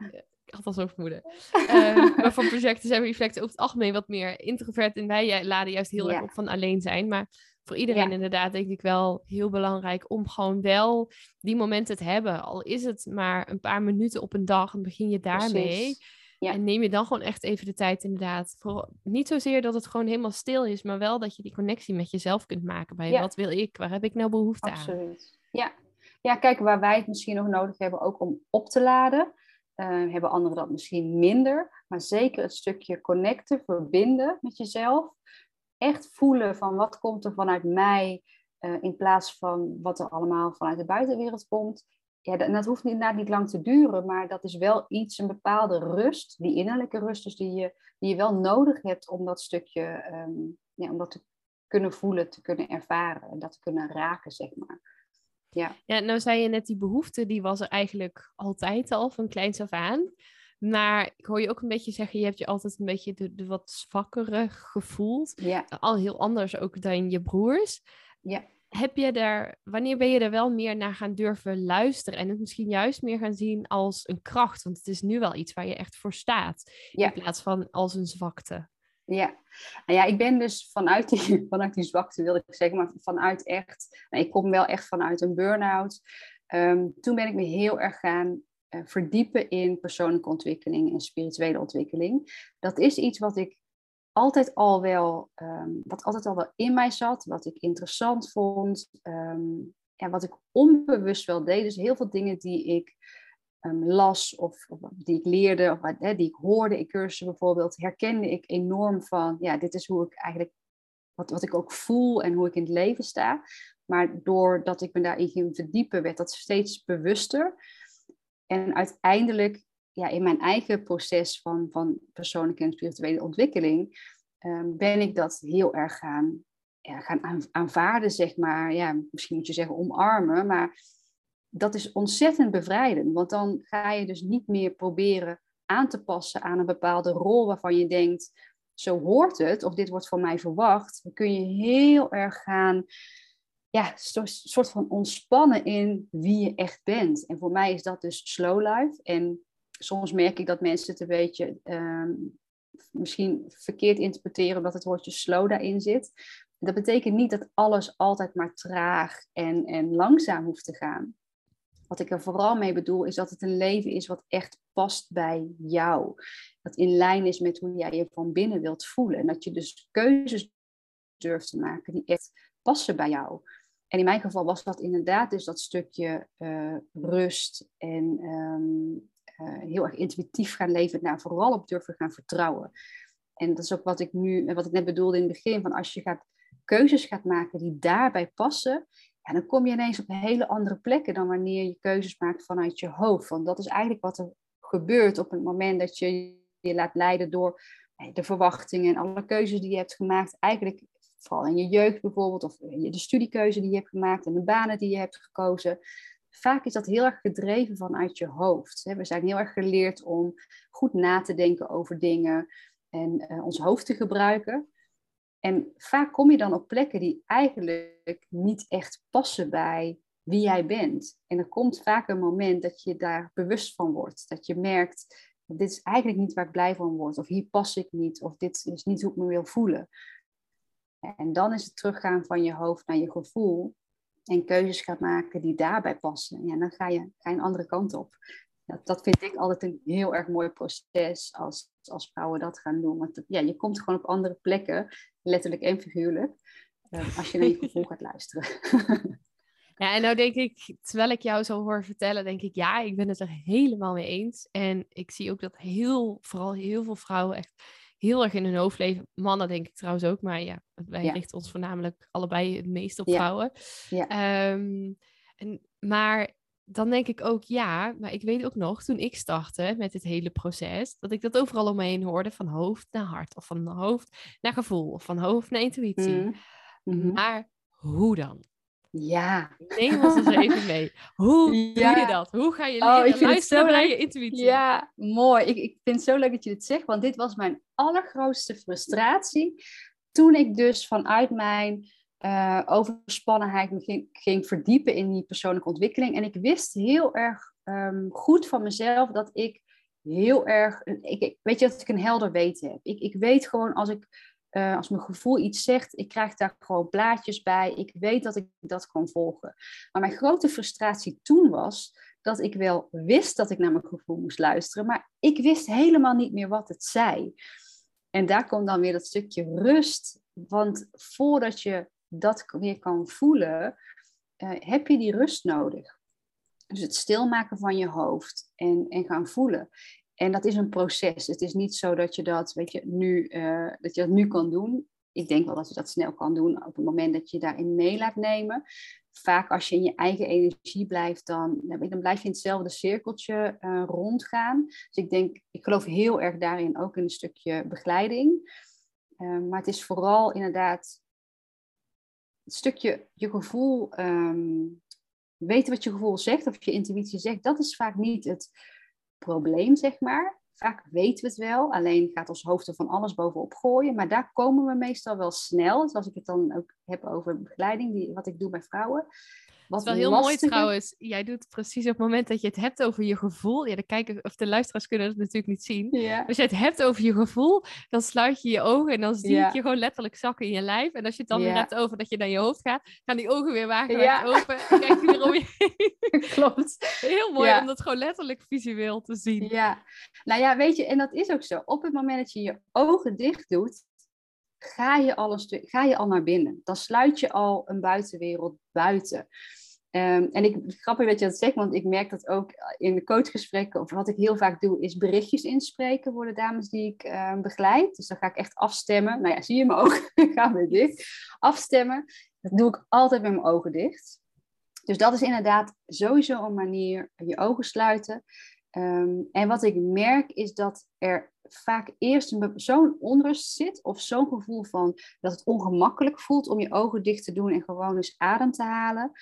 ik had al zo vermoeden. Uh, maar voor projecten zijn reflecten over het algemeen wat meer introvert. En wij laden juist heel erg op van alleen zijn. Maar voor iedereen inderdaad denk ik wel heel belangrijk om gewoon wel die momenten te hebben. Al is het maar een paar minuten op een dag en begin je daarmee. Ja. En neem je dan gewoon echt even de tijd inderdaad. Voor, niet zozeer dat het gewoon helemaal stil is, maar wel dat je die connectie met jezelf kunt maken. Bij wat wil ik? Waar heb ik nou behoefte Absoluut. aan? Absoluut. Ja. ja, kijk, waar wij het misschien nog nodig hebben ook om op te laden. Uh, hebben anderen dat misschien minder. Maar zeker het stukje connecten, verbinden met jezelf. Echt voelen van wat komt er vanuit mij uh, in plaats van wat er allemaal vanuit de buitenwereld komt. Ja, dat, dat hoeft inderdaad niet lang te duren, maar dat is wel iets, een bepaalde rust, die innerlijke rust, dus die je, die je wel nodig hebt om dat stukje, um, ja, om dat te kunnen voelen, te kunnen ervaren en dat te kunnen raken, zeg maar. Ja. ja, nou zei je net, die behoefte, die was er eigenlijk altijd al, van kleins af aan. Maar ik hoor je ook een beetje zeggen, je hebt je altijd een beetje de, de wat zwakkere gevoeld. Ja. Al heel anders ook dan je broers. Ja. Heb je daar, wanneer ben je er wel meer naar gaan durven luisteren en het misschien juist meer gaan zien als een kracht? Want het is nu wel iets waar je echt voor staat, in plaats van als een zwakte. Ja. Nou ja, ik ben dus vanuit die, vanuit die zwakte, wil ik zeggen, maar vanuit echt, nou, ik kom wel echt vanuit een burn-out. Ehm, toen ben ik me heel erg gaan verdiepen in persoonlijke ontwikkeling en spirituele ontwikkeling. Dat is iets wat ik altijd al wel, um, wat altijd al wel in mij zat, wat ik interessant vond um, en wat ik onbewust wel deed. Dus heel veel dingen die ik um, las of, of, die ik leerde of hè, die ik hoorde in cursussen bijvoorbeeld, herkende ik enorm van, ja, dit is hoe ik eigenlijk, wat, wat ik ook voel en hoe ik in het leven sta. Maar doordat ik me daarin ging verdiepen, werd dat steeds bewuster. En uiteindelijk, ja, in mijn eigen proces van, van persoonlijke en spirituele ontwikkeling, um, ben ik dat heel erg gaan, ja, gaan aanvaarden, zeg maar. Ja, misschien moet je zeggen omarmen, maar dat is ontzettend bevrijdend. Want dan ga je dus niet meer proberen aan te passen aan een bepaalde rol waarvan je denkt, zo hoort het, of dit wordt van mij verwacht. Dan kun je heel erg gaan, ja, soort van ontspannen in wie je echt bent. En voor mij is dat dus slow life. En soms merk ik dat mensen het een beetje ehm, misschien verkeerd interpreteren omdat het woordje slow daarin zit. Dat betekent niet dat alles altijd maar traag en, en langzaam hoeft te gaan. Wat ik er vooral mee bedoel, is dat het een leven is wat echt past bij jou. Dat in lijn is met hoe jij je van binnen wilt voelen. En dat je dus keuzes durft te maken die echt passen bij jou. En in mijn geval was dat inderdaad dus dat stukje uh, rust en um, uh, heel erg intuïtief gaan leven, nou, vooral op durven gaan vertrouwen. En dat is ook wat ik nu, wat ik net bedoelde in het begin, van als je gaat, keuzes gaat maken die daarbij passen, ja, dan kom je ineens op hele andere plekken dan wanneer je keuzes maakt vanuit je hoofd. Want dat is eigenlijk wat er gebeurt op het moment dat je je laat leiden door de verwachtingen en alle keuzes die je hebt gemaakt. Eigenlijk in je jeugd bijvoorbeeld, of de studiekeuze die je hebt gemaakt en de banen die je hebt gekozen. Vaak is dat heel erg gedreven vanuit je hoofd. We zijn heel erg geleerd om goed na te denken over dingen en uh, ons hoofd te gebruiken. En vaak kom je dan op plekken die eigenlijk niet echt passen bij wie jij bent. En er komt vaak een moment dat je daar bewust van wordt. Dat je merkt, dit is eigenlijk niet waar ik blij van word. Of hier pas ik niet. Of dit is niet hoe ik me wil voelen. En dan is het teruggaan van je hoofd naar je gevoel. En keuzes gaan maken die daarbij passen. Ja, dan ga je, ga een andere kant op. Dat, dat vind ik altijd een heel erg mooi proces als, als vrouwen dat gaan doen. Want ja, je komt gewoon op andere plekken, letterlijk en figuurlijk, uh, als je naar je gevoel gaat luisteren. Ja, en nou denk ik, terwijl ik jou zo hoor vertellen, denk ik, ja, ik ben het er helemaal mee eens. En ik zie ook dat heel, vooral heel veel vrouwen echt heel erg in hun hoofd leven. Mannen denk ik trouwens ook, maar ja, wij richten ons voornamelijk allebei het meest op vrouwen. Ja. Ehm, en, maar dan denk ik ook, ja, maar ik weet ook nog, toen ik startte met dit hele proces, dat ik dat overal om me heen hoorde, van hoofd naar hart, of van hoofd naar gevoel, of van hoofd naar intuïtie. Mm. Mm-hmm. Maar hoe dan? Ja. Neem ons eens even mee. Hoe doe je dat? Hoe ga je oh, leren oh, luisteren naar je intuïtie? Ja, mooi. Ik, ik vind het zo leuk dat je dit zegt, want dit was mijn allergrootste frustratie. Toen ik dus vanuit mijn uh, overspannenheid me ging, ging, verdiepen in die persoonlijke ontwikkeling. En ik wist heel erg um, goed van mezelf dat ik heel erg, ik, weet je dat ik een helder weten heb. Ik, ik weet gewoon als ik, uh, als mijn gevoel iets zegt, ik krijg daar gewoon plaatjes bij. Ik weet dat ik dat kan volgen. Maar mijn grote frustratie toen was dat ik wel wist dat ik naar mijn gevoel moest luisteren, maar ik wist helemaal niet meer wat het zei. En daar komt dan weer dat stukje rust. Want voordat je dat weer kan voelen, uh, heb je die rust nodig. Dus het stilmaken van je hoofd en, en gaan voelen. En dat is een proces. Het is niet zo dat je dat, weet je, nu, uh, dat je dat nu kan doen. Ik denk wel dat je dat snel kan doen op het moment dat je daarin mee laat nemen. Vaak als je in je eigen energie blijft, dan, dan blijf je in hetzelfde cirkeltje uh, rondgaan. Dus ik denk, ik geloof heel erg daarin ook in een stukje begeleiding. Uh, maar het is vooral inderdaad het stukje je gevoel, um, weten wat je gevoel zegt of je intuïtie zegt, dat is vaak niet het probleem, zeg maar. Vaak weten we het wel, alleen gaat ons hoofd er van alles bovenop gooien. Maar daar komen we meestal wel snel. Dus als ik het dan ook heb over begeleiding, die, wat ik doe bij vrouwen. Wat is wel heel mooi trouwens. Jij doet precies op het moment dat je het hebt over je gevoel. Ja, de kijkers of de luisteraars kunnen het natuurlijk niet zien. Als je het hebt over je gevoel, dan sluit je je ogen en dan zie je je gewoon letterlijk zakken in je lijf. En als je het dan weer hebt over dat je naar je hoofd gaat, gaan die ogen weer wagenwijd open. En kijk je weer om je heen. Klopt. Heel mooi om dat gewoon letterlijk visueel te zien. Ja, nou ja, weet je, en dat is ook zo. Op het moment dat je je ogen dicht doet, ga je, al een ga je al naar binnen. Dan sluit je al een buitenwereld buiten. Um, en ik, grappig dat je dat zegt, want ik merk dat ook in de coachgesprekken, of wat ik heel vaak doe, is berichtjes inspreken voor de dames die ik uh, begeleid. Dus dan ga ik echt afstemmen. Nou ja, zie je me ook? ga weer dicht. Afstemmen. Dat doe ik altijd met mijn ogen dicht. Dus dat is inderdaad sowieso een manier, je ogen sluiten. Um, en wat ik merk is dat er vaak eerst zo'n onrust zit of zo'n gevoel van dat het ongemakkelijk voelt om je ogen dicht te doen en gewoon eens adem te halen.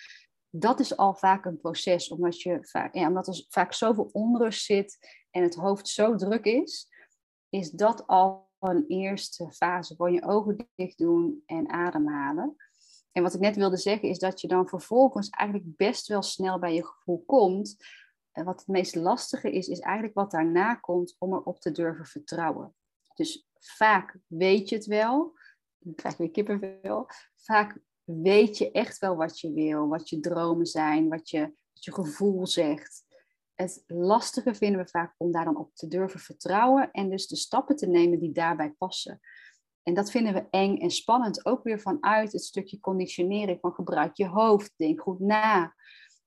Dat is al vaak een proces, omdat, je vaak, ja, omdat er vaak zoveel onrust zit en het hoofd zo druk is, is dat al een eerste fase van je ogen dicht doen en ademhalen. En wat ik net wilde zeggen is dat je dan vervolgens eigenlijk best wel snel bij je gevoel komt, wat het meest lastige is, is eigenlijk wat daarna komt om erop te durven vertrouwen. Dus vaak weet je het wel, dan krijg je weer kippenvel. Vaak weet je echt wel wat je wil, wat je dromen zijn, wat je, wat je gevoel zegt. Het lastige vinden we vaak om daar dan op te durven vertrouwen en dus de stappen te nemen die daarbij passen. En dat vinden we eng en spannend, ook weer vanuit het stukje conditionering van gebruik je hoofd, denk goed na.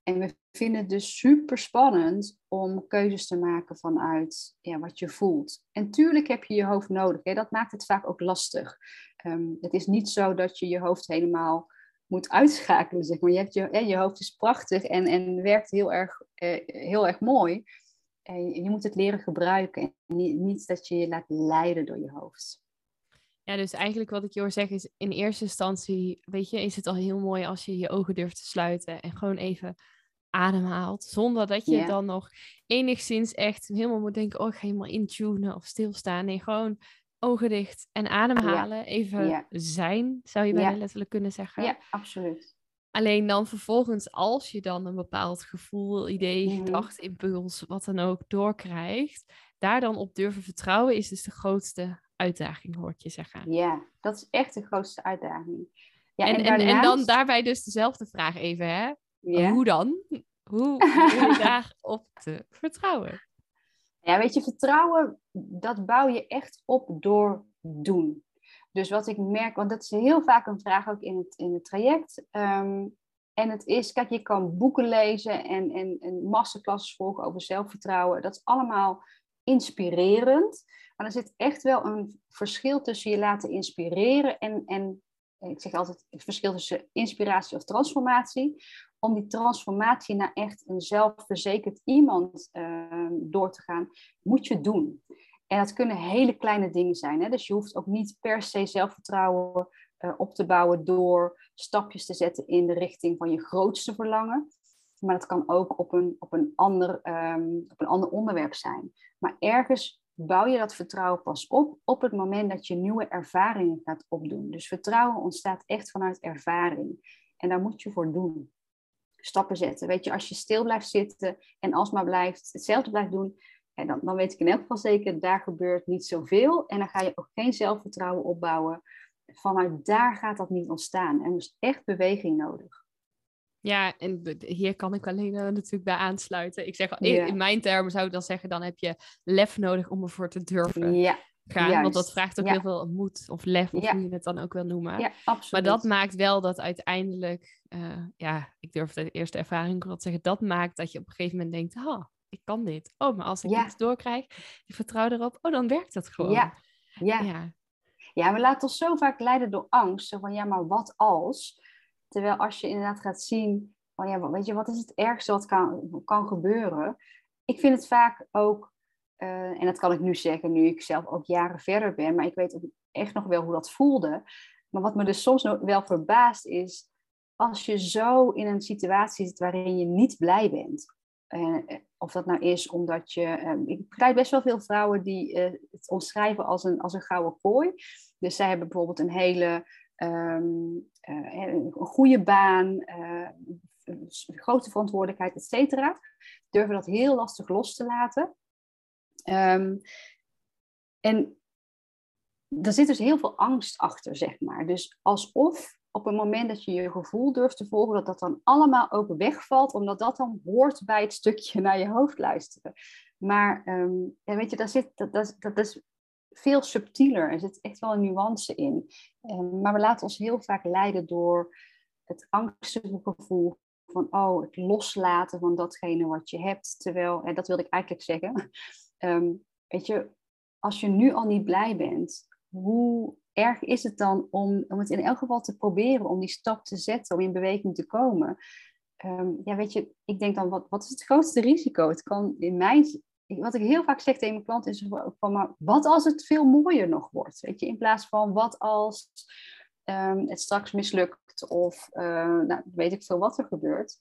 En we vinden het dus super spannend om keuzes te maken vanuit ja, wat je voelt. En tuurlijk heb je je hoofd nodig. Hè? Dat maakt het vaak ook lastig. Ehm, het is niet zo dat je je hoofd helemaal moet uitschakelen. Zeg maar. je, hebt je, je hoofd is prachtig en, en werkt heel erg, eh, heel erg mooi. En je moet het leren gebruiken. En niet, niet dat je je laat leiden door je hoofd. Ja, dus eigenlijk wat ik je hoor zeggen is in eerste instantie, weet je, is het al heel mooi als je je ogen durft te sluiten en gewoon even ademhaalt. Zonder dat je dan nog enigszins echt helemaal moet denken, oh, ik ga helemaal intunen of stilstaan. Nee, gewoon ogen dicht en ademhalen. Even zijn, zou je bijna letterlijk kunnen zeggen. Ja, absoluut. Alleen dan vervolgens, als je dan een bepaald gevoel, idee, mm gedachte, impuls, wat dan ook doorkrijgt, daar dan op durven vertrouwen is dus de grootste uitdaging, hoort je zeggen. Ja, dat is echt de grootste uitdaging. Ja, en, en, en, dan daarbij dus dezelfde vraag even, hè? Hoe dan? Hoe kun je daarop te vertrouwen? Ja, weet je, vertrouwen, dat bouw je echt op door doen. Dus wat ik merk, want dat is heel vaak een vraag ook in het, in het traject. Ehm, en het is, kijk, je kan boeken lezen en, en, en masterclasses volgen over zelfvertrouwen. Dat is allemaal inspirerend. Maar er zit echt wel een verschil tussen je laten inspireren en, en ik zeg altijd het verschil tussen inspiratie of transformatie. Om die transformatie naar echt een zelfverzekerd iemand uh, door te gaan, moet je doen. En dat kunnen hele kleine dingen zijn. Hè? Dus je hoeft ook niet per se zelfvertrouwen uh, op te bouwen door stapjes te zetten in de richting van je grootste verlangen. Maar dat kan ook op een, op een, ander, um, op een ander onderwerp zijn. Maar ergens bouw je dat vertrouwen pas op op het moment dat je nieuwe ervaringen gaat opdoen. Dus vertrouwen ontstaat echt vanuit ervaring. En daar moet je voor doen. Stappen zetten. Weet je, als je stil blijft zitten en alsmaar blijft hetzelfde blijft doen, en dan, dan weet ik in elk geval zeker, daar gebeurt niet zoveel. En dan ga je ook geen zelfvertrouwen opbouwen. Vanuit daar gaat dat niet ontstaan. Er is echt beweging nodig. Ja, en hier kan ik alleen uh, natuurlijk bij aansluiten. Ik zeg, in, in, mijn termen zou ik dan zeggen, dan heb je lef nodig om ervoor te durven ja, gaan. Want dat vraagt ook heel veel moed of lef, of hoe je het dan ook wil noemen. Maar dat maakt wel dat uiteindelijk, uh, ja, ik durf de eerste ervaring te zeggen, dat maakt dat je op een gegeven moment denkt, oh, ik kan dit. Oh, maar als ik iets doorkrijg, ik vertrouw erop, oh, dan werkt het gewoon. Ja, ja. ja. ja we laten ons zo vaak leiden door angst. Van, ja, maar wat als? Terwijl als je inderdaad gaat zien, van ja, weet je, wat is het ergste wat kan, kan gebeuren? Ik vind het vaak ook, uh, en dat kan ik nu zeggen, nu ik zelf ook jaren verder ben, maar ik weet echt nog wel hoe dat voelde. Maar wat me dus soms wel verbaast is, als je zo in een situatie zit waarin je niet blij bent, uh, of dat nou is omdat je. Ik begrijp best wel veel vrouwen die het omschrijven als een, als een gouden kooi. Dus zij hebben bijvoorbeeld een hele um, een goede baan, grote verantwoordelijkheid, et cetera. Durven dat heel lastig los te laten. Um, en er zit dus heel veel angst achter, zeg maar. Dus alsof op het moment dat je je gevoel durft te volgen, dat dat dan allemaal ook wegvalt, omdat dat dan hoort bij het stukje naar je hoofd luisteren. Maar um, weet je, daar zit, dat, dat, dat is veel subtieler. Er zit echt wel een nuance in. Um, maar we laten ons heel vaak leiden door het angstige gevoel van, oh, het loslaten van datgene wat je hebt. Terwijl, en dat wilde ik eigenlijk zeggen, um, weet je, als je nu al niet blij bent, hoe erg is het dan om, om het in elk geval te proberen, om die stap te zetten, om in beweging te komen? Um, ja, weet je, ik denk dan, wat, wat is het grootste risico? Het kan in mijn, wat ik heel vaak zeg tegen mijn klanten is van, maar wat als het veel mooier nog wordt? Weet je, in plaats van wat als um, het straks mislukt of uh, nou, weet ik veel wat er gebeurt.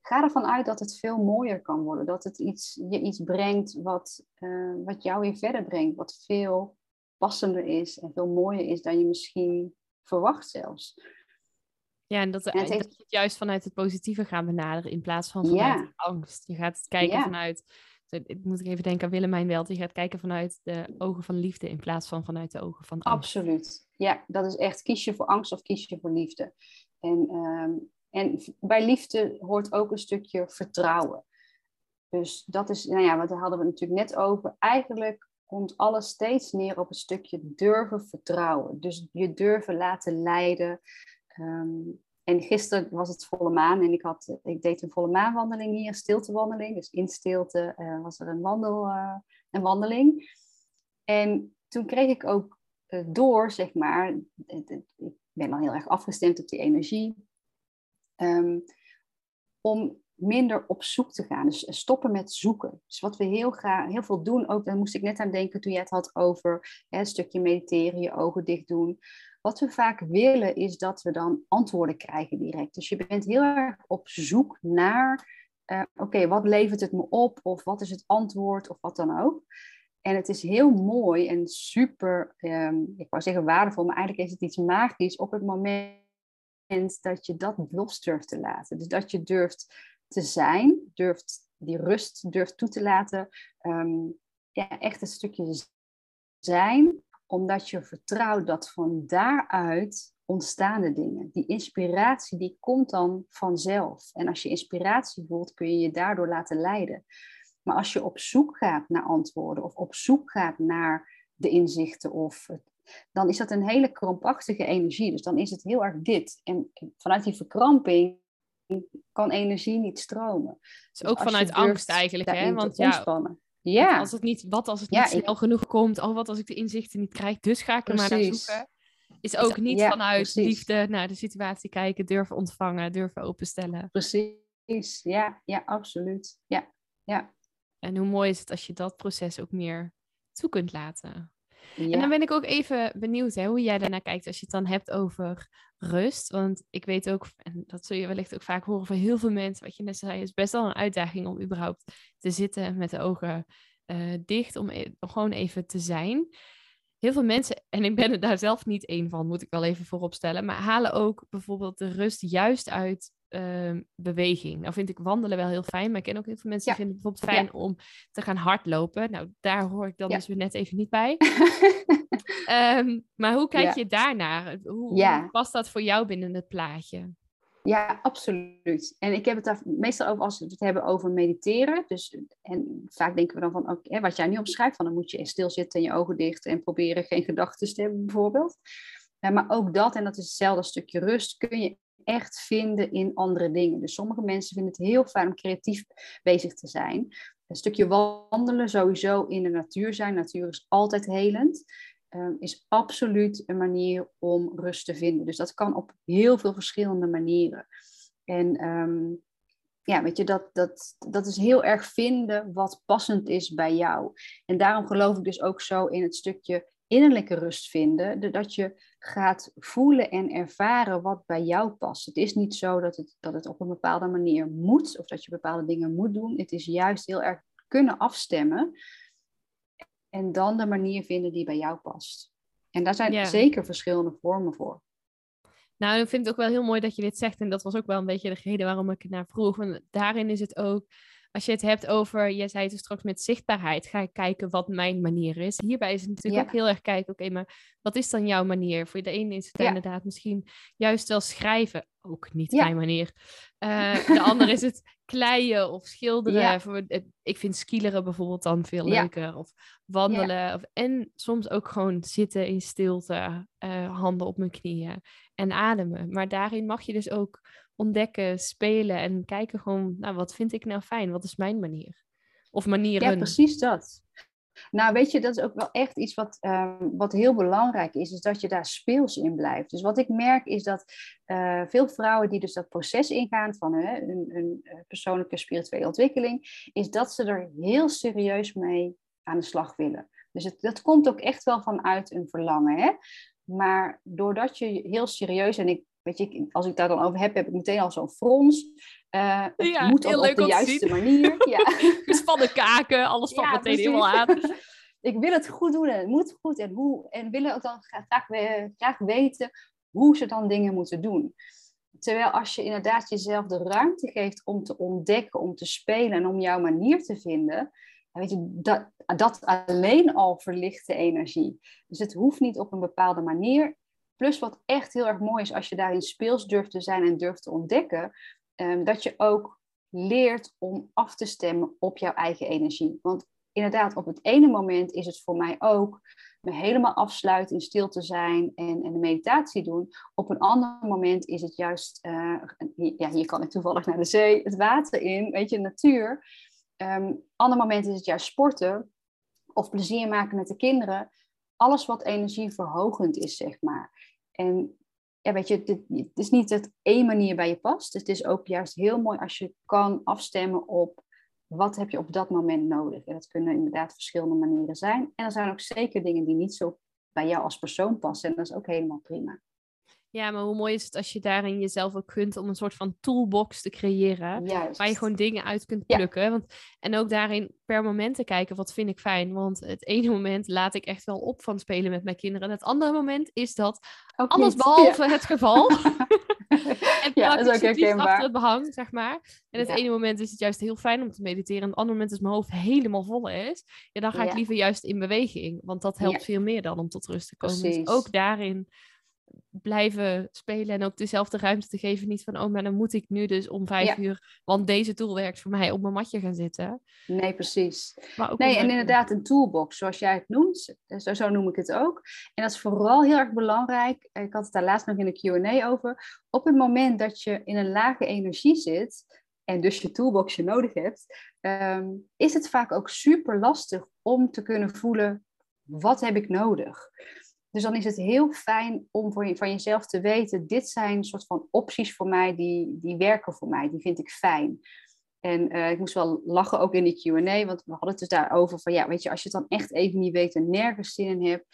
Ga ervan uit dat het veel mooier kan worden. Dat het iets, je iets brengt wat, uh, wat jou weer verder brengt. Wat veel passender is en veel mooier is dan je misschien verwacht zelfs. Ja, en dat, en het heeft... juist vanuit het positieve gaan benaderen in plaats van vanuit angst. Je gaat kijken vanuit, ik moet even denken aan Willemijn Welt, je gaat kijken vanuit de ogen van liefde in plaats van vanuit de ogen van angst. Absoluut, ja, dat is echt kies je voor angst of kies je voor liefde. En, ehm, en bij liefde hoort ook een stukje vertrouwen. Dus dat is, nou ja, wat hadden we natuurlijk net over. Eigenlijk komt alles steeds neer op een stukje durven vertrouwen. Dus je durven laten leiden. Ehm, en gisteren was het volle maan en ik, had, ik deed een volle maanwandeling hier, stiltewandeling. Dus in stilte uh, was er een, wandel, uh, een wandeling. En toen kreeg ik ook uh, door, zeg maar, ik ben dan heel erg afgestemd op die energie, um, om minder op zoek te gaan. Dus stoppen met zoeken. Dus wat we heel, graag, heel veel doen, ook daar moest ik net aan denken toen jij het had over hè, een stukje mediteren, je ogen dicht doen. Wat we vaak willen is dat we dan antwoorden krijgen direct. Dus je bent heel erg op zoek naar, uh, oké, wat levert het me op? Of wat is het antwoord? Of wat dan ook. En het is heel mooi en super, um, ik wou zeggen waardevol, maar eigenlijk is het iets magisch op het moment dat je dat los durft te laten. Dus dat je durft te zijn, durft die rust durft toe te laten. Ehm, ja, echt een stukje zijn, omdat je vertrouwt dat van daaruit ontstaan de dingen. Die inspiratie die komt dan vanzelf. En als je inspiratie voelt, kun je je daardoor laten leiden. Maar als je op zoek gaat naar antwoorden of op zoek gaat naar de inzichten of dan is dat een hele krampachtige energie. Dus dan is het heel erg dit. En vanuit die verkramping kan energie niet stromen. Dus ook vanuit angst eigenlijk, hè? Want ja, ja. Als het niet, wat als het niet snel genoeg komt? Oh, wat als ik de inzichten niet krijg? Dus ga ik er maar naar zoeken. Is ook niet vanuit liefde naar de situatie kijken, durven ontvangen, durven openstellen. Precies, ja, ja, absoluut. Ja, ja. En hoe mooi is het als je dat proces ook meer toe kunt laten? En dan ben ik ook even benieuwd hè, hoe jij daarnaar kijkt als je het dan hebt over rust. Want ik weet ook, en dat zul je wellicht ook vaak horen van heel veel mensen, wat je net zei, is best wel een uitdaging om überhaupt te zitten met de ogen uh, dicht, om, e om, gewoon even te zijn. Heel veel mensen, en ik ben er daar zelf niet één van, moet ik wel even voorop stellen, maar halen ook bijvoorbeeld de rust juist uit uh, beweging. Nou vind ik wandelen wel heel fijn, maar ik ken ook heel veel mensen die vinden het bijvoorbeeld fijn om te gaan hardlopen. Nou, daar hoor ik dan dus weer net even niet bij. um, maar hoe kijk je daarnaar? Hoe, hoe past dat voor jou binnen het plaatje? Ja, absoluut. En ik heb het daar meestal over als we het hebben over mediteren. Dus, en vaak denken we dan van, oké, wat jij nu omschrijft, van dan moet je stilzitten en je ogen dicht en proberen geen gedachten te hebben bijvoorbeeld. maar ook dat, en dat is hetzelfde stukje rust, kun je echt vinden in andere dingen. Dus sommige mensen vinden het heel fijn om creatief bezig te zijn. Een stukje wandelen, sowieso in de natuur zijn. Natuur is altijd helend. Um, is absoluut een manier om rust te vinden. Dus dat kan op heel veel verschillende manieren. En um, ja, weet je, dat, dat, dat is heel erg vinden wat passend is bij jou. En daarom geloof ik dus ook zo in het stukje innerlijke rust vinden, dat je gaat voelen en ervaren wat bij jou past. Het is niet zo dat het, dat het op een bepaalde manier moet of dat je bepaalde dingen moet doen. Het is juist heel erg kunnen afstemmen en dan de manier vinden die bij jou past. En daar zijn zeker verschillende vormen voor. Nou, ik vind het ook wel heel mooi dat je dit zegt. En dat was ook wel een beetje de reden waarom ik het naar vroeg. Want daarin is het ook als je het hebt over, je zei het straks met zichtbaarheid, ga ik kijken wat mijn manier is. Hierbij is het natuurlijk ook heel erg kijken, oké, maar wat is dan jouw manier? Voor de ene is het inderdaad misschien juist wel schrijven, ook niet mijn manier. Uh, de andere is het kleien of schilderen. Voor, ik vind skileren bijvoorbeeld dan veel leuker. Of wandelen. Of, en soms ook gewoon zitten in stilte, uh, handen op mijn knieën en ademen. Maar daarin mag je dus ook ontdekken, spelen en kijken gewoon, nou, wat vind ik nou fijn? Wat is mijn manier? Of manieren. Ja, precies dat. Nou, weet je, dat is ook wel echt iets wat, ehm, wat heel belangrijk is, is dat je daar speels in blijft. Dus wat ik merk is dat uh, veel vrouwen die dus dat proces ingaan van hun, eh, persoonlijke spirituele ontwikkeling, is dat ze er heel serieus mee aan de slag willen. Dus het, dat komt ook echt wel vanuit een verlangen. Hè? Maar doordat je heel serieus, en ik Weet je, als ik daar dan over heb, heb ik meteen al zo'n frons. Uh, het moet ook op de juiste manier. Ja. Gespannen kaken, alles valt meteen helemaal aan. ik wil het goed doen en het moet goed. En, hoe, en willen ook dan graag, graag weten hoe ze dan dingen moeten doen. Terwijl als je inderdaad jezelf de ruimte geeft om te ontdekken, om te spelen en om jouw manier te vinden, weet je, dat, dat alleen al verlicht de energie. Dus het hoeft niet op een bepaalde manier. Plus wat echt heel erg mooi is als je daarin speels durft te zijn en durft te ontdekken, um, dat je ook leert om af te stemmen op jouw eigen energie. Want inderdaad, op het ene moment is het voor mij ook me helemaal afsluiten, in stilte zijn en, en de meditatie doen. Op een ander moment is het juist, uh, ja, hier kan ik toevallig naar de zee, het water in, weet je, natuur. Um, ander moment is het juist sporten of plezier maken met de kinderen. Alles wat energieverhogend is, zeg maar. En ja, weet je, het is niet dat één manier bij je past. Het is ook juist heel mooi als je kan afstemmen op wat heb je op dat moment nodig. En dat kunnen inderdaad verschillende manieren zijn. En er zijn ook zeker dingen die niet zo bij jou als persoon passen. En dat is ook helemaal prima. Ja, maar hoe mooi is het als je daarin jezelf ook kunt om een soort van toolbox te creëren. Waar je gewoon dingen uit kunt plukken. Want, en ook daarin per moment te kijken, wat vind ik fijn. Want het ene moment laat ik echt wel op van spelen met mijn kinderen. En het andere moment is dat ook alles behalve het geval. en ja, dat is ook herkenbaar. achter het behang, zeg maar. En het ene moment is het juist heel fijn om te mediteren. En het andere moment is mijn hoofd helemaal vol is. Ja, dan ga ik liever juist in beweging. Want dat helpt veel meer dan om tot rust te komen. Dus ook daarin blijven spelen en ook dezelfde ruimte te geven. Niet van, oh, maar dan moet ik nu dus om vijf uur, want deze tool werkt voor mij, op mijn matje gaan zitten. Nee, precies. nee, en inderdaad een toolbox, zoals jij het noemt. Zo, zo noem ik het ook. En dat is vooral heel erg belangrijk. Ik had het daar laatst nog in de Q&A over. Op het moment dat je in een lage energie zit, en dus je toolboxje nodig hebt, ehm, is het vaak ook super lastig om te kunnen voelen, wat heb ik nodig? Dus dan is het heel fijn om voor je, van jezelf te weten, dit zijn soort van opties voor mij die, die werken voor mij, die vind ik fijn. En uh, ik moest wel lachen ook in die Q&A, want we hadden het dus daarover van, ja, weet je, als je het dan echt even niet weet en nergens zin in hebt,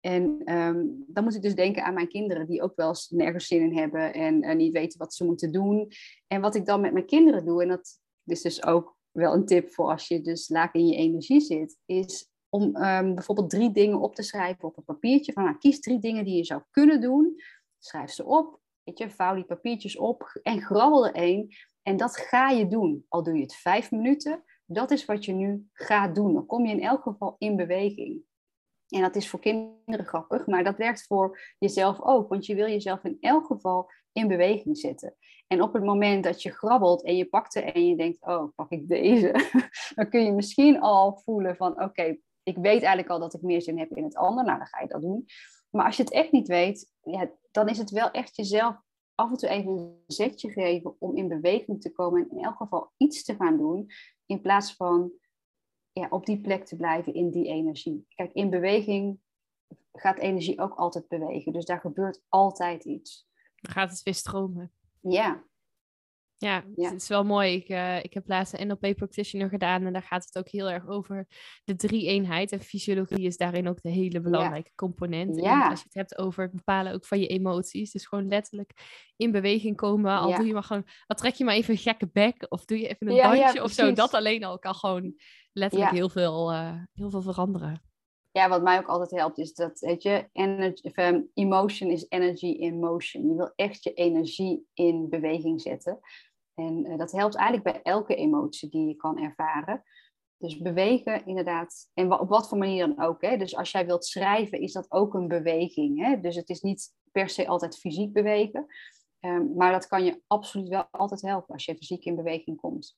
en um, dan moet ik dus denken aan mijn kinderen, die ook wel eens nergens zin in hebben en uh, niet weten wat ze moeten doen. En wat ik dan met mijn kinderen doe, en dat is dus ook wel een tip voor als je dus laag in je energie zit, is om um, bijvoorbeeld drie dingen op te schrijven op een papiertje. Van, nou, kies drie dingen die je zou kunnen doen. Schrijf ze op. Je, vouw die papiertjes op en grabbel er één. En dat ga je doen. Al doe je het vijf minuten. Dat is wat je nu gaat doen. Dan kom je in elk geval in beweging. En dat is voor kinderen grappig, maar dat werkt voor jezelf ook. Want je wil jezelf in elk geval in beweging zetten. En op het moment dat je grabbelt en je pakt er en je denkt, oh, pak ik deze. dan kun je misschien al voelen van, oké, ik weet eigenlijk al dat ik meer zin heb in het ander. Nou, dan ga je dat doen. Maar als je het echt niet weet, ja, dan is het wel echt jezelf af en toe even een zetje geven om in beweging te komen en in elk geval iets te gaan doen, in plaats van ja, op die plek te blijven in die energie. Kijk, in beweging gaat energie ook altijd bewegen, dus daar gebeurt altijd iets. Dan gaat het weer stromen. Ja, ja, het is wel mooi. Ik, uh, ik heb laatst een NLP Practitioner gedaan en daar gaat het ook heel erg over de drie-eenheid. En fysiologie is daarin ook de hele belangrijke component. Ja. En als je het hebt over het bepalen ook van je emoties, dus gewoon letterlijk in beweging komen. Al doe je maar gewoon, al trek je maar even een gekke bek of doe je even een bandje of zo. Dat alleen al kan gewoon letterlijk heel, veel, uh, heel veel veranderen. Ja, wat mij ook altijd helpt is dat, weet je, energy, um, emotion is energy in motion. Je wil echt je energie in beweging zetten. En uh, dat helpt eigenlijk bij elke emotie die je kan ervaren. Dus bewegen inderdaad, en op wat voor manier dan ook. Hè? Dus als jij wilt schrijven, is dat ook een beweging. Hè? Dus het is niet per se altijd fysiek bewegen. Um, maar dat kan je absoluut wel altijd helpen als je fysiek in beweging komt.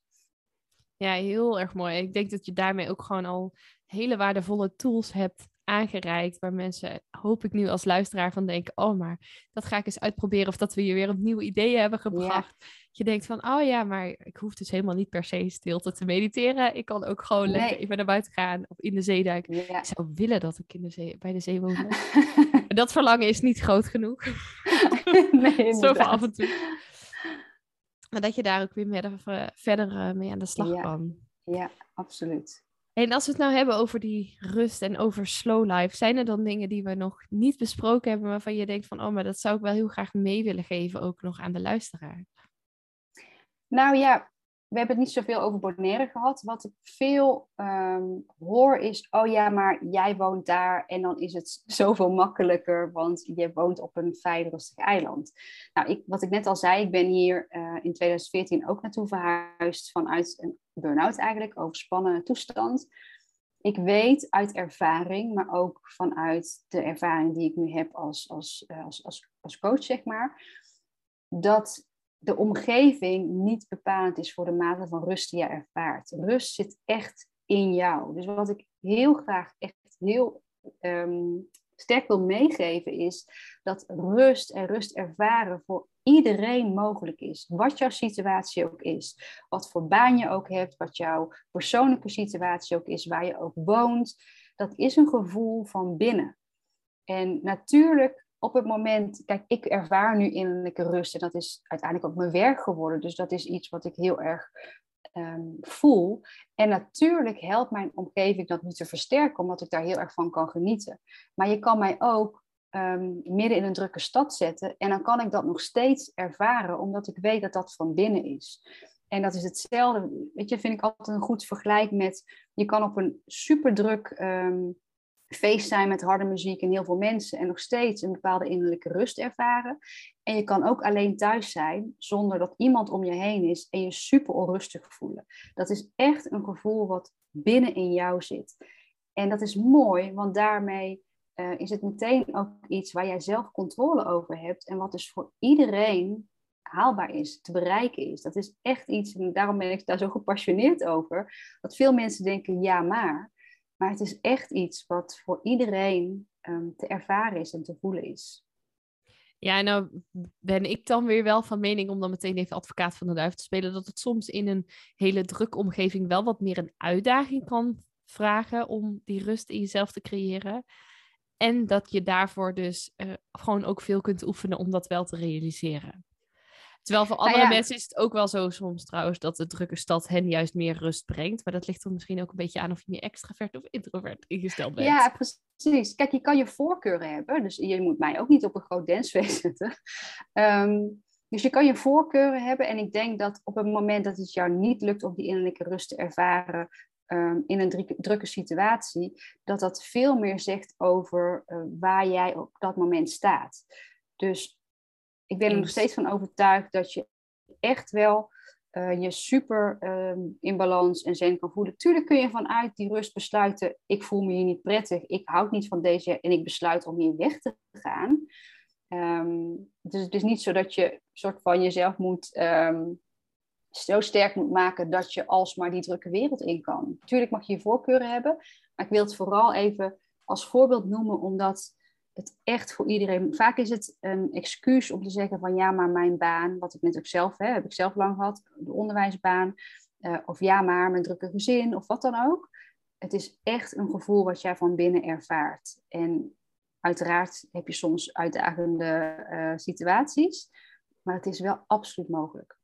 Ja, heel erg mooi. Ik denk dat je daarmee ook gewoon al hele waardevolle tools hebt aangereikt. Waar mensen, hoop ik nu als luisteraar van denken, oh maar dat ga ik eens uitproberen. Of dat we je weer een nieuwe ideeën hebben gebracht. Je denkt van, oh ja, maar ik hoef dus helemaal niet per se stilte te mediteren. Ik kan ook gewoon lekker even naar buiten gaan of in de zee duiken. Ik zou willen dat ik in de zee, bij de zee woon. dat verlangen is niet groot genoeg. nee, Zo van af en toe. Maar dat je daar ook weer verder eh, mee aan de slag kan. Ja, absoluut. En als we het nou hebben over die rust en over slow life, zijn er dan dingen die we nog niet besproken hebben, waarvan je denkt van, oh, maar dat zou ik wel heel graag mee willen geven, ook nog aan de luisteraar? Nou ja, we hebben het niet zoveel over Bonaire gehad. Wat ik veel ehm, hoor is, oh ja, maar jij woont daar en dan is het zoveel makkelijker, want je woont op een veilig rustig eiland. Nou, ik, wat ik net al zei, ik ben hier uh, in 2014 ook naartoe verhuisd vanuit een burn-out eigenlijk, overspannen toestand. Ik weet uit ervaring, maar ook vanuit de ervaring die ik nu heb als, als, eh, als, als, coach, zeg maar, dat de omgeving niet bepalend is voor de mate van rust die je ervaart. Rust zit echt in jou. Dus wat ik heel graag echt heel ehm, sterk wil meegeven is dat rust en rust ervaren voor iedereen mogelijk is. Wat jouw situatie ook is. Wat voor baan je ook hebt. Wat jouw persoonlijke situatie ook is. Waar je ook woont. Dat is een gevoel van binnen. En natuurlijk op het moment, kijk, ik ervaar nu innerlijke rust en dat is uiteindelijk ook mijn werk geworden. Dus dat is iets wat ik heel erg Ehm, voel. En natuurlijk helpt mijn omgeving dat nu te versterken, omdat ik daar heel erg van kan genieten. Maar je kan mij ook ehm, midden in een drukke stad zetten en dan kan ik dat nog steeds ervaren, omdat ik weet dat dat van binnen is. En dat is hetzelfde, weet je, vind ik altijd een goed vergelijk met, je kan op een superdruk um, feest zijn met harde muziek en heel veel mensen en nog steeds een bepaalde innerlijke rust ervaren. En je kan ook alleen thuis zijn zonder dat iemand om je heen is en je super onrustig voelen. Dat is echt een gevoel wat binnen in jou zit. En dat is mooi, want daarmee uh, is het meteen ook iets waar jij zelf controle over hebt en wat dus voor iedereen haalbaar is, te bereiken is. Dat is echt iets, en daarom ben ik daar zo gepassioneerd over, dat veel mensen denken ja maar. Maar het is echt iets wat voor iedereen um, te ervaren is en te voelen is. Ja, nou ben ik dan weer wel van mening om dan meteen even advocaat van de duivel te spelen, dat het soms in een hele drukke omgeving wel wat meer een uitdaging kan vragen om die rust in jezelf te creëren. En dat je daarvoor dus uh, gewoon ook veel kunt oefenen om dat wel te realiseren. Terwijl voor nou andere mensen is het ook wel zo soms trouwens dat de drukke stad hen juist meer rust brengt. Maar dat ligt er misschien ook een beetje aan of je meer extravert of introvert ingesteld bent. Ja, precies. Kijk, je kan je voorkeuren hebben. Dus je moet mij ook niet op een groot dancefeest zetten. Ehm, dus je kan je voorkeuren hebben. En ik denk dat op het moment dat het jou niet lukt om die innerlijke rust te ervaren ehm, in een drukke situatie, dat dat veel meer zegt over uh, waar jij op dat moment staat. Dus ik ben er nog steeds van overtuigd dat je echt wel uh, je super uh, in balans en zen kan voelen. Tuurlijk kun je vanuit die rust besluiten, ik voel me hier niet prettig, ik houd niet van deze en ik besluit om hier weg te gaan. Um, dus het is niet zo dat je soort van jezelf moet, um, zo sterk moet maken dat je alsmaar die drukke wereld in kan. Tuurlijk mag je je voorkeuren hebben, maar ik wil het vooral even als voorbeeld noemen, omdat het echt voor iedereen. Vaak is het een excuus om te zeggen van ja, maar mijn baan, wat ik net ook zelf hè, heb ik zelf lang gehad, de onderwijsbaan. Uh, of ja, maar mijn drukke gezin, of wat dan ook. Het is echt een gevoel wat jij van binnen ervaart. En uiteraard heb je soms uitdagende uh, situaties, maar het is wel absoluut mogelijk.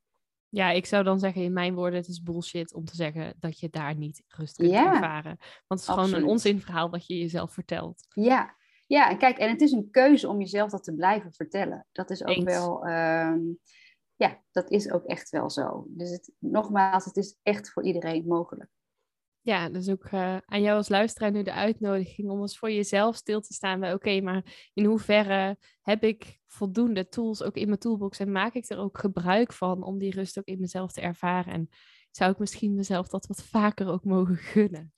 Ja, ik zou dan zeggen in mijn woorden, het is bullshit om te zeggen dat je daar niet rust kunt ja, ervaren. Want het is gewoon een onzinverhaal wat je jezelf vertelt. Ja, ja, en kijk, en het is een keuze om jezelf dat te blijven vertellen. Dat is ook wel, ehm, ja, dat is ook echt wel zo. Dus het, nogmaals, het is echt voor iedereen mogelijk. Ja, dus ook uh, aan jou als luisteraar nu de uitnodiging om eens voor jezelf stil te staan bij, oké, maar in hoeverre heb ik voldoende tools ook in mijn toolbox en maak ik er ook gebruik van om die rust ook in mezelf te ervaren? En zou ik misschien mezelf dat wat vaker ook mogen gunnen?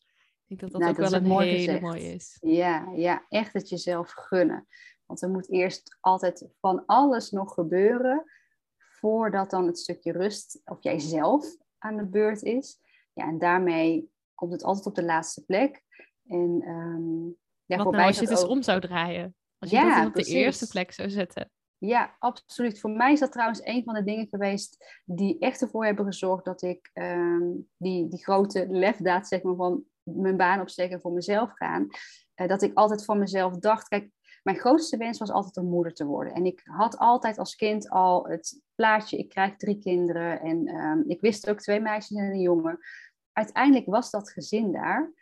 Ik denk dat dat nou, ook wel een mooi hele mooie is. Ja, ja, echt het jezelf gunnen. Want er moet eerst altijd van alles nog gebeuren voordat dan het stukje rust of jijzelf aan de beurt is. Ja, en daarmee komt het altijd op de laatste plek. En um, ja, Wat nou als je het eens om zou draaien? Als je ja, dat op de eerste plek zou zetten. Ja, absoluut. Voor mij is dat trouwens een van de dingen geweest die echt ervoor hebben gezorgd dat ik um, die, die grote lefdaad zeg maar, van mijn baan opsteken en voor mezelf gaan. Uh, dat ik altijd van mezelf dacht, kijk, mijn grootste wens was altijd een moeder te worden. En ik had altijd als kind al het plaatje, ik krijg drie kinderen. En um, ik wist ook twee meisjes en een jongen. Uiteindelijk was dat gezin daar.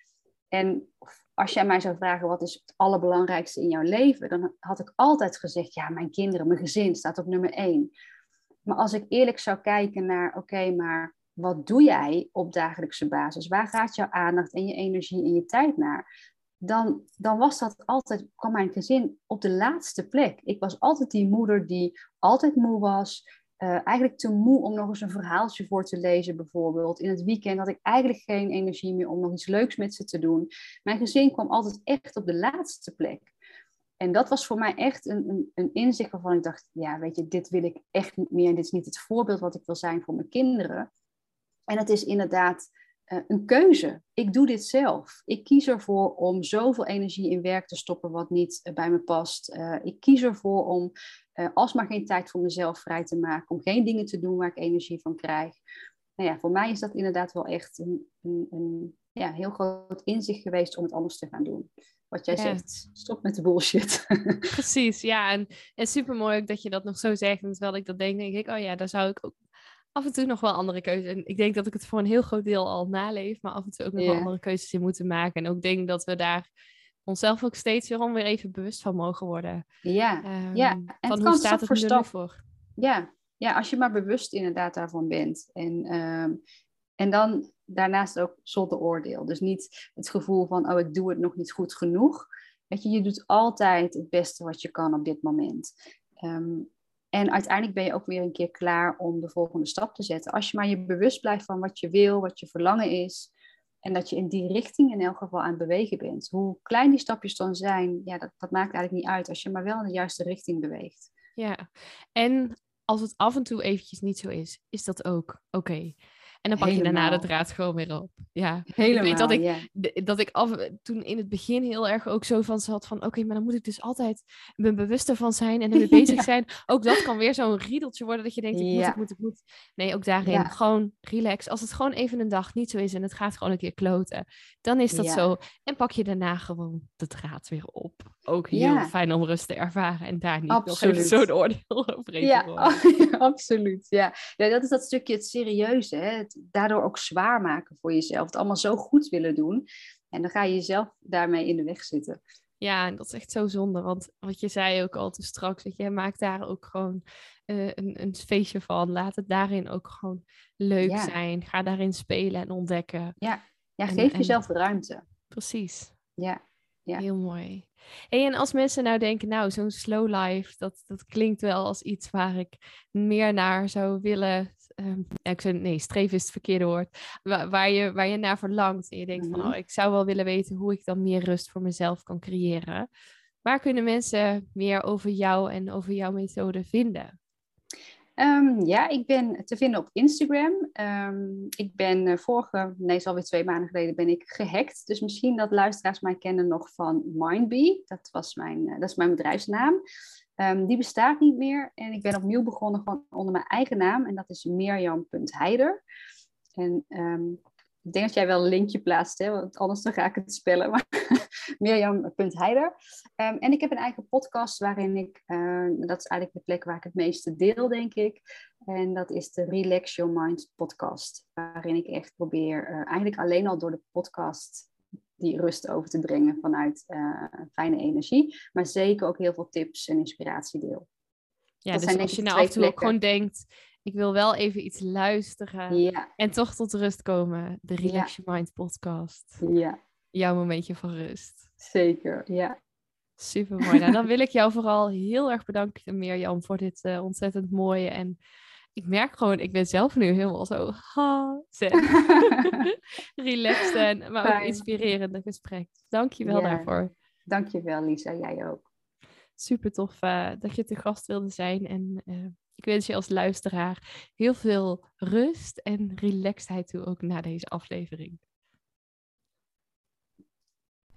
En als jij mij zou vragen, wat is het allerbelangrijkste in jouw leven? Dan had ik altijd gezegd, ja, mijn kinderen, mijn gezin staat op nummer één. Maar als ik eerlijk zou kijken naar, oké, maar wat doe jij op dagelijkse basis? Waar gaat jouw aandacht en je energie en je tijd naar? Dan, dan was dat altijd, kwam mijn gezin op de laatste plek. Ik was altijd die moeder die altijd moe was. Uh, eigenlijk te moe om nog eens een verhaaltje voor te lezen, bijvoorbeeld. In het weekend had ik eigenlijk geen energie meer om nog iets leuks met ze te doen. Mijn gezin kwam altijd echt op de laatste plek. En dat was voor mij echt een, een, een inzicht waarvan ik dacht, ja, weet je, dit wil ik echt niet meer. Dit is niet het voorbeeld wat ik wil zijn voor mijn kinderen. En het is inderdaad eh, een keuze. Ik doe dit zelf. Ik kies ervoor om zoveel energie in werk te stoppen wat niet eh, bij me past. Eh, ik kies ervoor om alsmaar geen tijd voor mezelf vrij te maken. Om geen dingen te doen waar ik energie van krijg. Nou ja, voor mij is dat inderdaad wel echt een, een, een ja, heel groot inzicht geweest om het anders te gaan doen. Wat jij zegt, stop met de bullshit. Precies, ja. En, en super mooi ook dat je dat nog zo zegt. En terwijl ik dat denk, denk ik, oh ja, daar zou ik ook af en toe nog wel andere keuzes. En ik denk dat ik het voor een heel groot deel al naleef, maar af en toe ook nog wel andere keuzes in moeten maken. En ook denk dat we daar onszelf ook steeds weer, weer even bewust van mogen worden. Ja, um, ja. En van hoe staat het er nu voor? Ja. ja, als je maar bewust inderdaad daarvan bent. En, ehm, en dan daarnaast ook zonder oordeel. Dus niet het gevoel van, oh, ik doe het nog niet goed genoeg. Weet je, je doet altijd het beste wat je kan op dit moment. Um, en uiteindelijk ben je ook weer een keer klaar om de volgende stap te zetten. Als je maar je bewust blijft van wat je wil, wat je verlangen is. En dat je in die richting in elk geval aan het bewegen bent. Hoe klein die stapjes dan zijn, ja, dat, dat maakt eigenlijk niet uit. Als je maar wel in de juiste richting beweegt. Ja, en als het af en toe eventjes niet zo is, is dat ook oké. En dan pak je daarna de draad gewoon weer op. Ja, helemaal. Ik weet dat ik, dat ik af, toen in het begin heel erg ook zo van zat van... Oké, maar dan moet ik dus altijd me bewust ervan zijn en ermee bezig zijn. Ook dat kan weer zo'n riedeltje worden dat je denkt, ik moet, ik moet, ik moet. Nee, ook daarin gewoon relax. Als het gewoon even een dag niet zo is en het gaat gewoon een keer kloten, dan is dat zo. En pak je daarna gewoon de draad weer op. Ook heel fijn om rust te ervaren en daar niet absoluut. nog even zo'n oordeel over ja, absoluut. Ja. ja, dat is dat stukje het serieuze. Hè? Daardoor ook zwaar maken voor jezelf. Het allemaal zo goed willen doen. En dan ga je jezelf daarmee in de weg zitten. Ja, en dat is echt zo zonde. Want wat je zei ook al te straks, dat je maakt daar ook gewoon uh, een, een feestje van. Laat het daarin ook gewoon leuk zijn. Ga daarin spelen en ontdekken. Ja, ja geef jezelf ruimte. Precies. Ja. ja. Heel mooi. Hey, en als mensen nou denken, nou, zo'n slow life, dat, dat klinkt wel als iets waar ik meer naar zou willen um, ik zeg, nee, streven is het verkeerde woord, waar, waar, je, waar je naar verlangt. En je denkt van, mhm. oh, ik zou wel willen weten hoe ik dan meer rust voor mezelf kan creëren. Waar kunnen mensen meer over jou en over jouw methode vinden? Um, ja, ik ben te vinden op Instagram. Um, ik ben uh, vorige, nee, is alweer twee maanden geleden, ben ik gehackt. Dus misschien dat luisteraars mij kennen nog van Mindbee. Dat, was mijn, uh, dat is mijn bedrijfsnaam. Um, die bestaat niet meer en ik ben opnieuw begonnen gewoon onder mijn eigen naam en dat is Mirjam.heider. En um, ik denk dat jij wel een linkje plaatst, hè, want anders dan ga ik het spellen. Maar Mirjam.heider. Um, ehm, en ik heb een eigen podcast waarin ik, dat is eigenlijk de plek waar ik het meeste deel, denk ik. En dat is de Relax Your Mind podcast. Waarin ik echt probeer, uh, eigenlijk alleen al door de podcast die rust over te brengen vanuit uh, fijne energie. Maar zeker ook heel veel tips en inspiratie deel. Ja, dus als je nou af en toe ook gewoon denkt, ik wil wel even iets luisteren en toch tot rust komen. De Relax Your Mind podcast. Ja. Jouw momentje van rust. Zeker, ja. Super mooi. nou, dan wil ik jou vooral heel erg bedanken, Mirjam, voor dit uh, ontzettend mooie en ik merk gewoon, ik ben zelf nu helemaal zo ha, relaxed en maar ook inspirerende gesprek. Dank je wel daarvoor. Dank je wel, Lisa. Jij ook. Super tof uh, dat je te gast wilde zijn. En uh, ik wens je als luisteraar heel veel rust en relaxedheid toe ook na deze aflevering.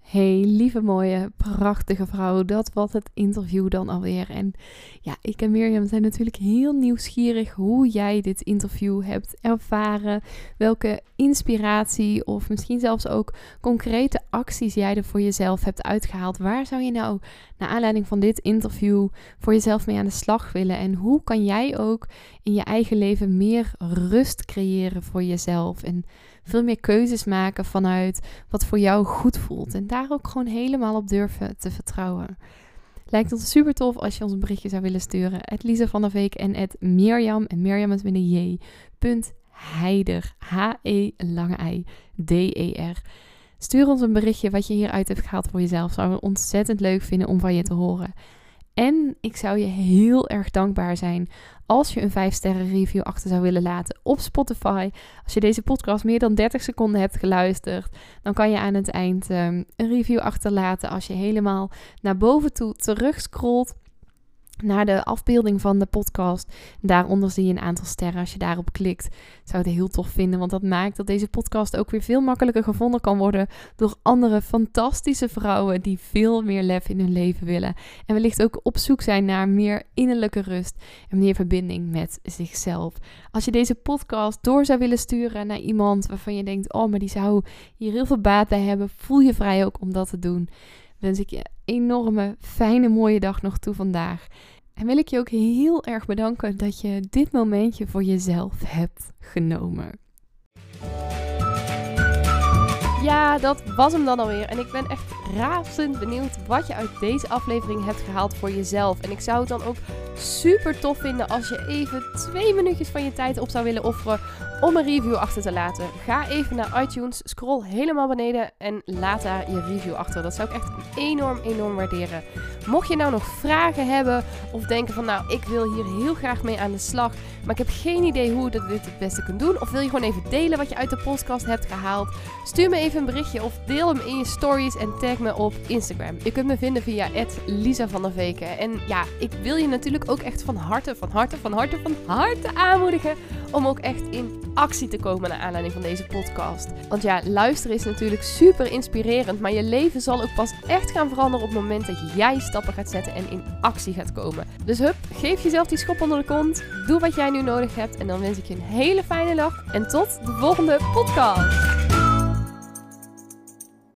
Hey, lieve mooie, prachtige vrouw. Dat was het interview dan alweer. En ja, ik en Mirjam zijn natuurlijk heel nieuwsgierig hoe jij dit interview hebt ervaren. Welke inspiratie of misschien zelfs ook concrete acties jij er voor jezelf hebt uitgehaald. Waar zou je nou, naar aanleiding van dit interview, voor jezelf mee aan de slag willen? En hoe kan jij ook in je eigen leven meer rust creëren voor jezelf? En veel meer keuzes maken vanuit wat voor jou goed voelt. En daar ook gewoon helemaal op durven te vertrouwen. Lijkt ons super tof als je ons een berichtje zou willen sturen. Het Lisa van der Veek en het Mirjam. En Mirjam is met een J. Punt Heider. H-E lange I. D-E-R. Stuur ons een berichtje wat je hieruit hebt gehaald voor jezelf. Zouden we ontzettend leuk vinden om van je te horen. En ik zou je heel erg dankbaar zijn als je een 5 sterren review achter zou willen laten op Spotify. Als je deze podcast meer dan 30 seconden hebt geluisterd, dan kan je aan het eind um, een review achterlaten als je helemaal naar boven toe terugscrollt. Naar de afbeelding van de podcast. Daaronder zie je een aantal sterren. Als je daarop klikt, zou het heel tof vinden. Want dat maakt dat deze podcast ook weer veel makkelijker gevonden kan worden door andere fantastische vrouwen die veel meer lef in hun leven willen. En wellicht ook op zoek zijn naar meer innerlijke rust en meer verbinding met zichzelf. Als je deze podcast door zou willen sturen naar iemand waarvan je denkt: oh, maar die zou hier heel veel baat bij hebben, voel je vrij ook om dat te doen wens ik je enorme fijne mooie dag nog toe vandaag. En wil ik je ook heel erg bedanken dat je dit momentje voor jezelf hebt genomen. Ja, dat was hem dan alweer. En ik ben echt razend benieuwd wat je uit deze aflevering hebt gehaald voor jezelf. En ik zou het dan ook super tof vinden als je even twee minuutjes van je tijd op zou willen offeren om een review achter te laten. Ga even naar iTunes, scroll helemaal beneden en laat daar je review achter. Dat zou ik echt enorm, enorm waarderen. Mocht je nou nog vragen hebben of denken van nou, ik wil hier heel graag mee aan de slag, maar ik heb geen idee hoe je dit het beste kunt doen. Of wil je gewoon even delen wat je uit de podcast hebt gehaald? Stuur me even een berichtje of deel hem in je stories en tag me op Instagram. Je kunt me vinden via Lisa van der Veken. En ja, ik wil je natuurlijk ook echt van harte, van harte, van harte, van harte aanmoedigen om ook echt in actie te komen naar aanleiding van deze podcast. Want ja, luisteren is natuurlijk super inspirerend, maar je leven zal ook pas echt gaan veranderen op het moment dat jij stappen gaat zetten en in actie gaat komen. Dus hup, geef jezelf die schop onder de kont, doe wat jij nu nodig hebt en dan wens ik je een hele fijne dag en tot de volgende podcast.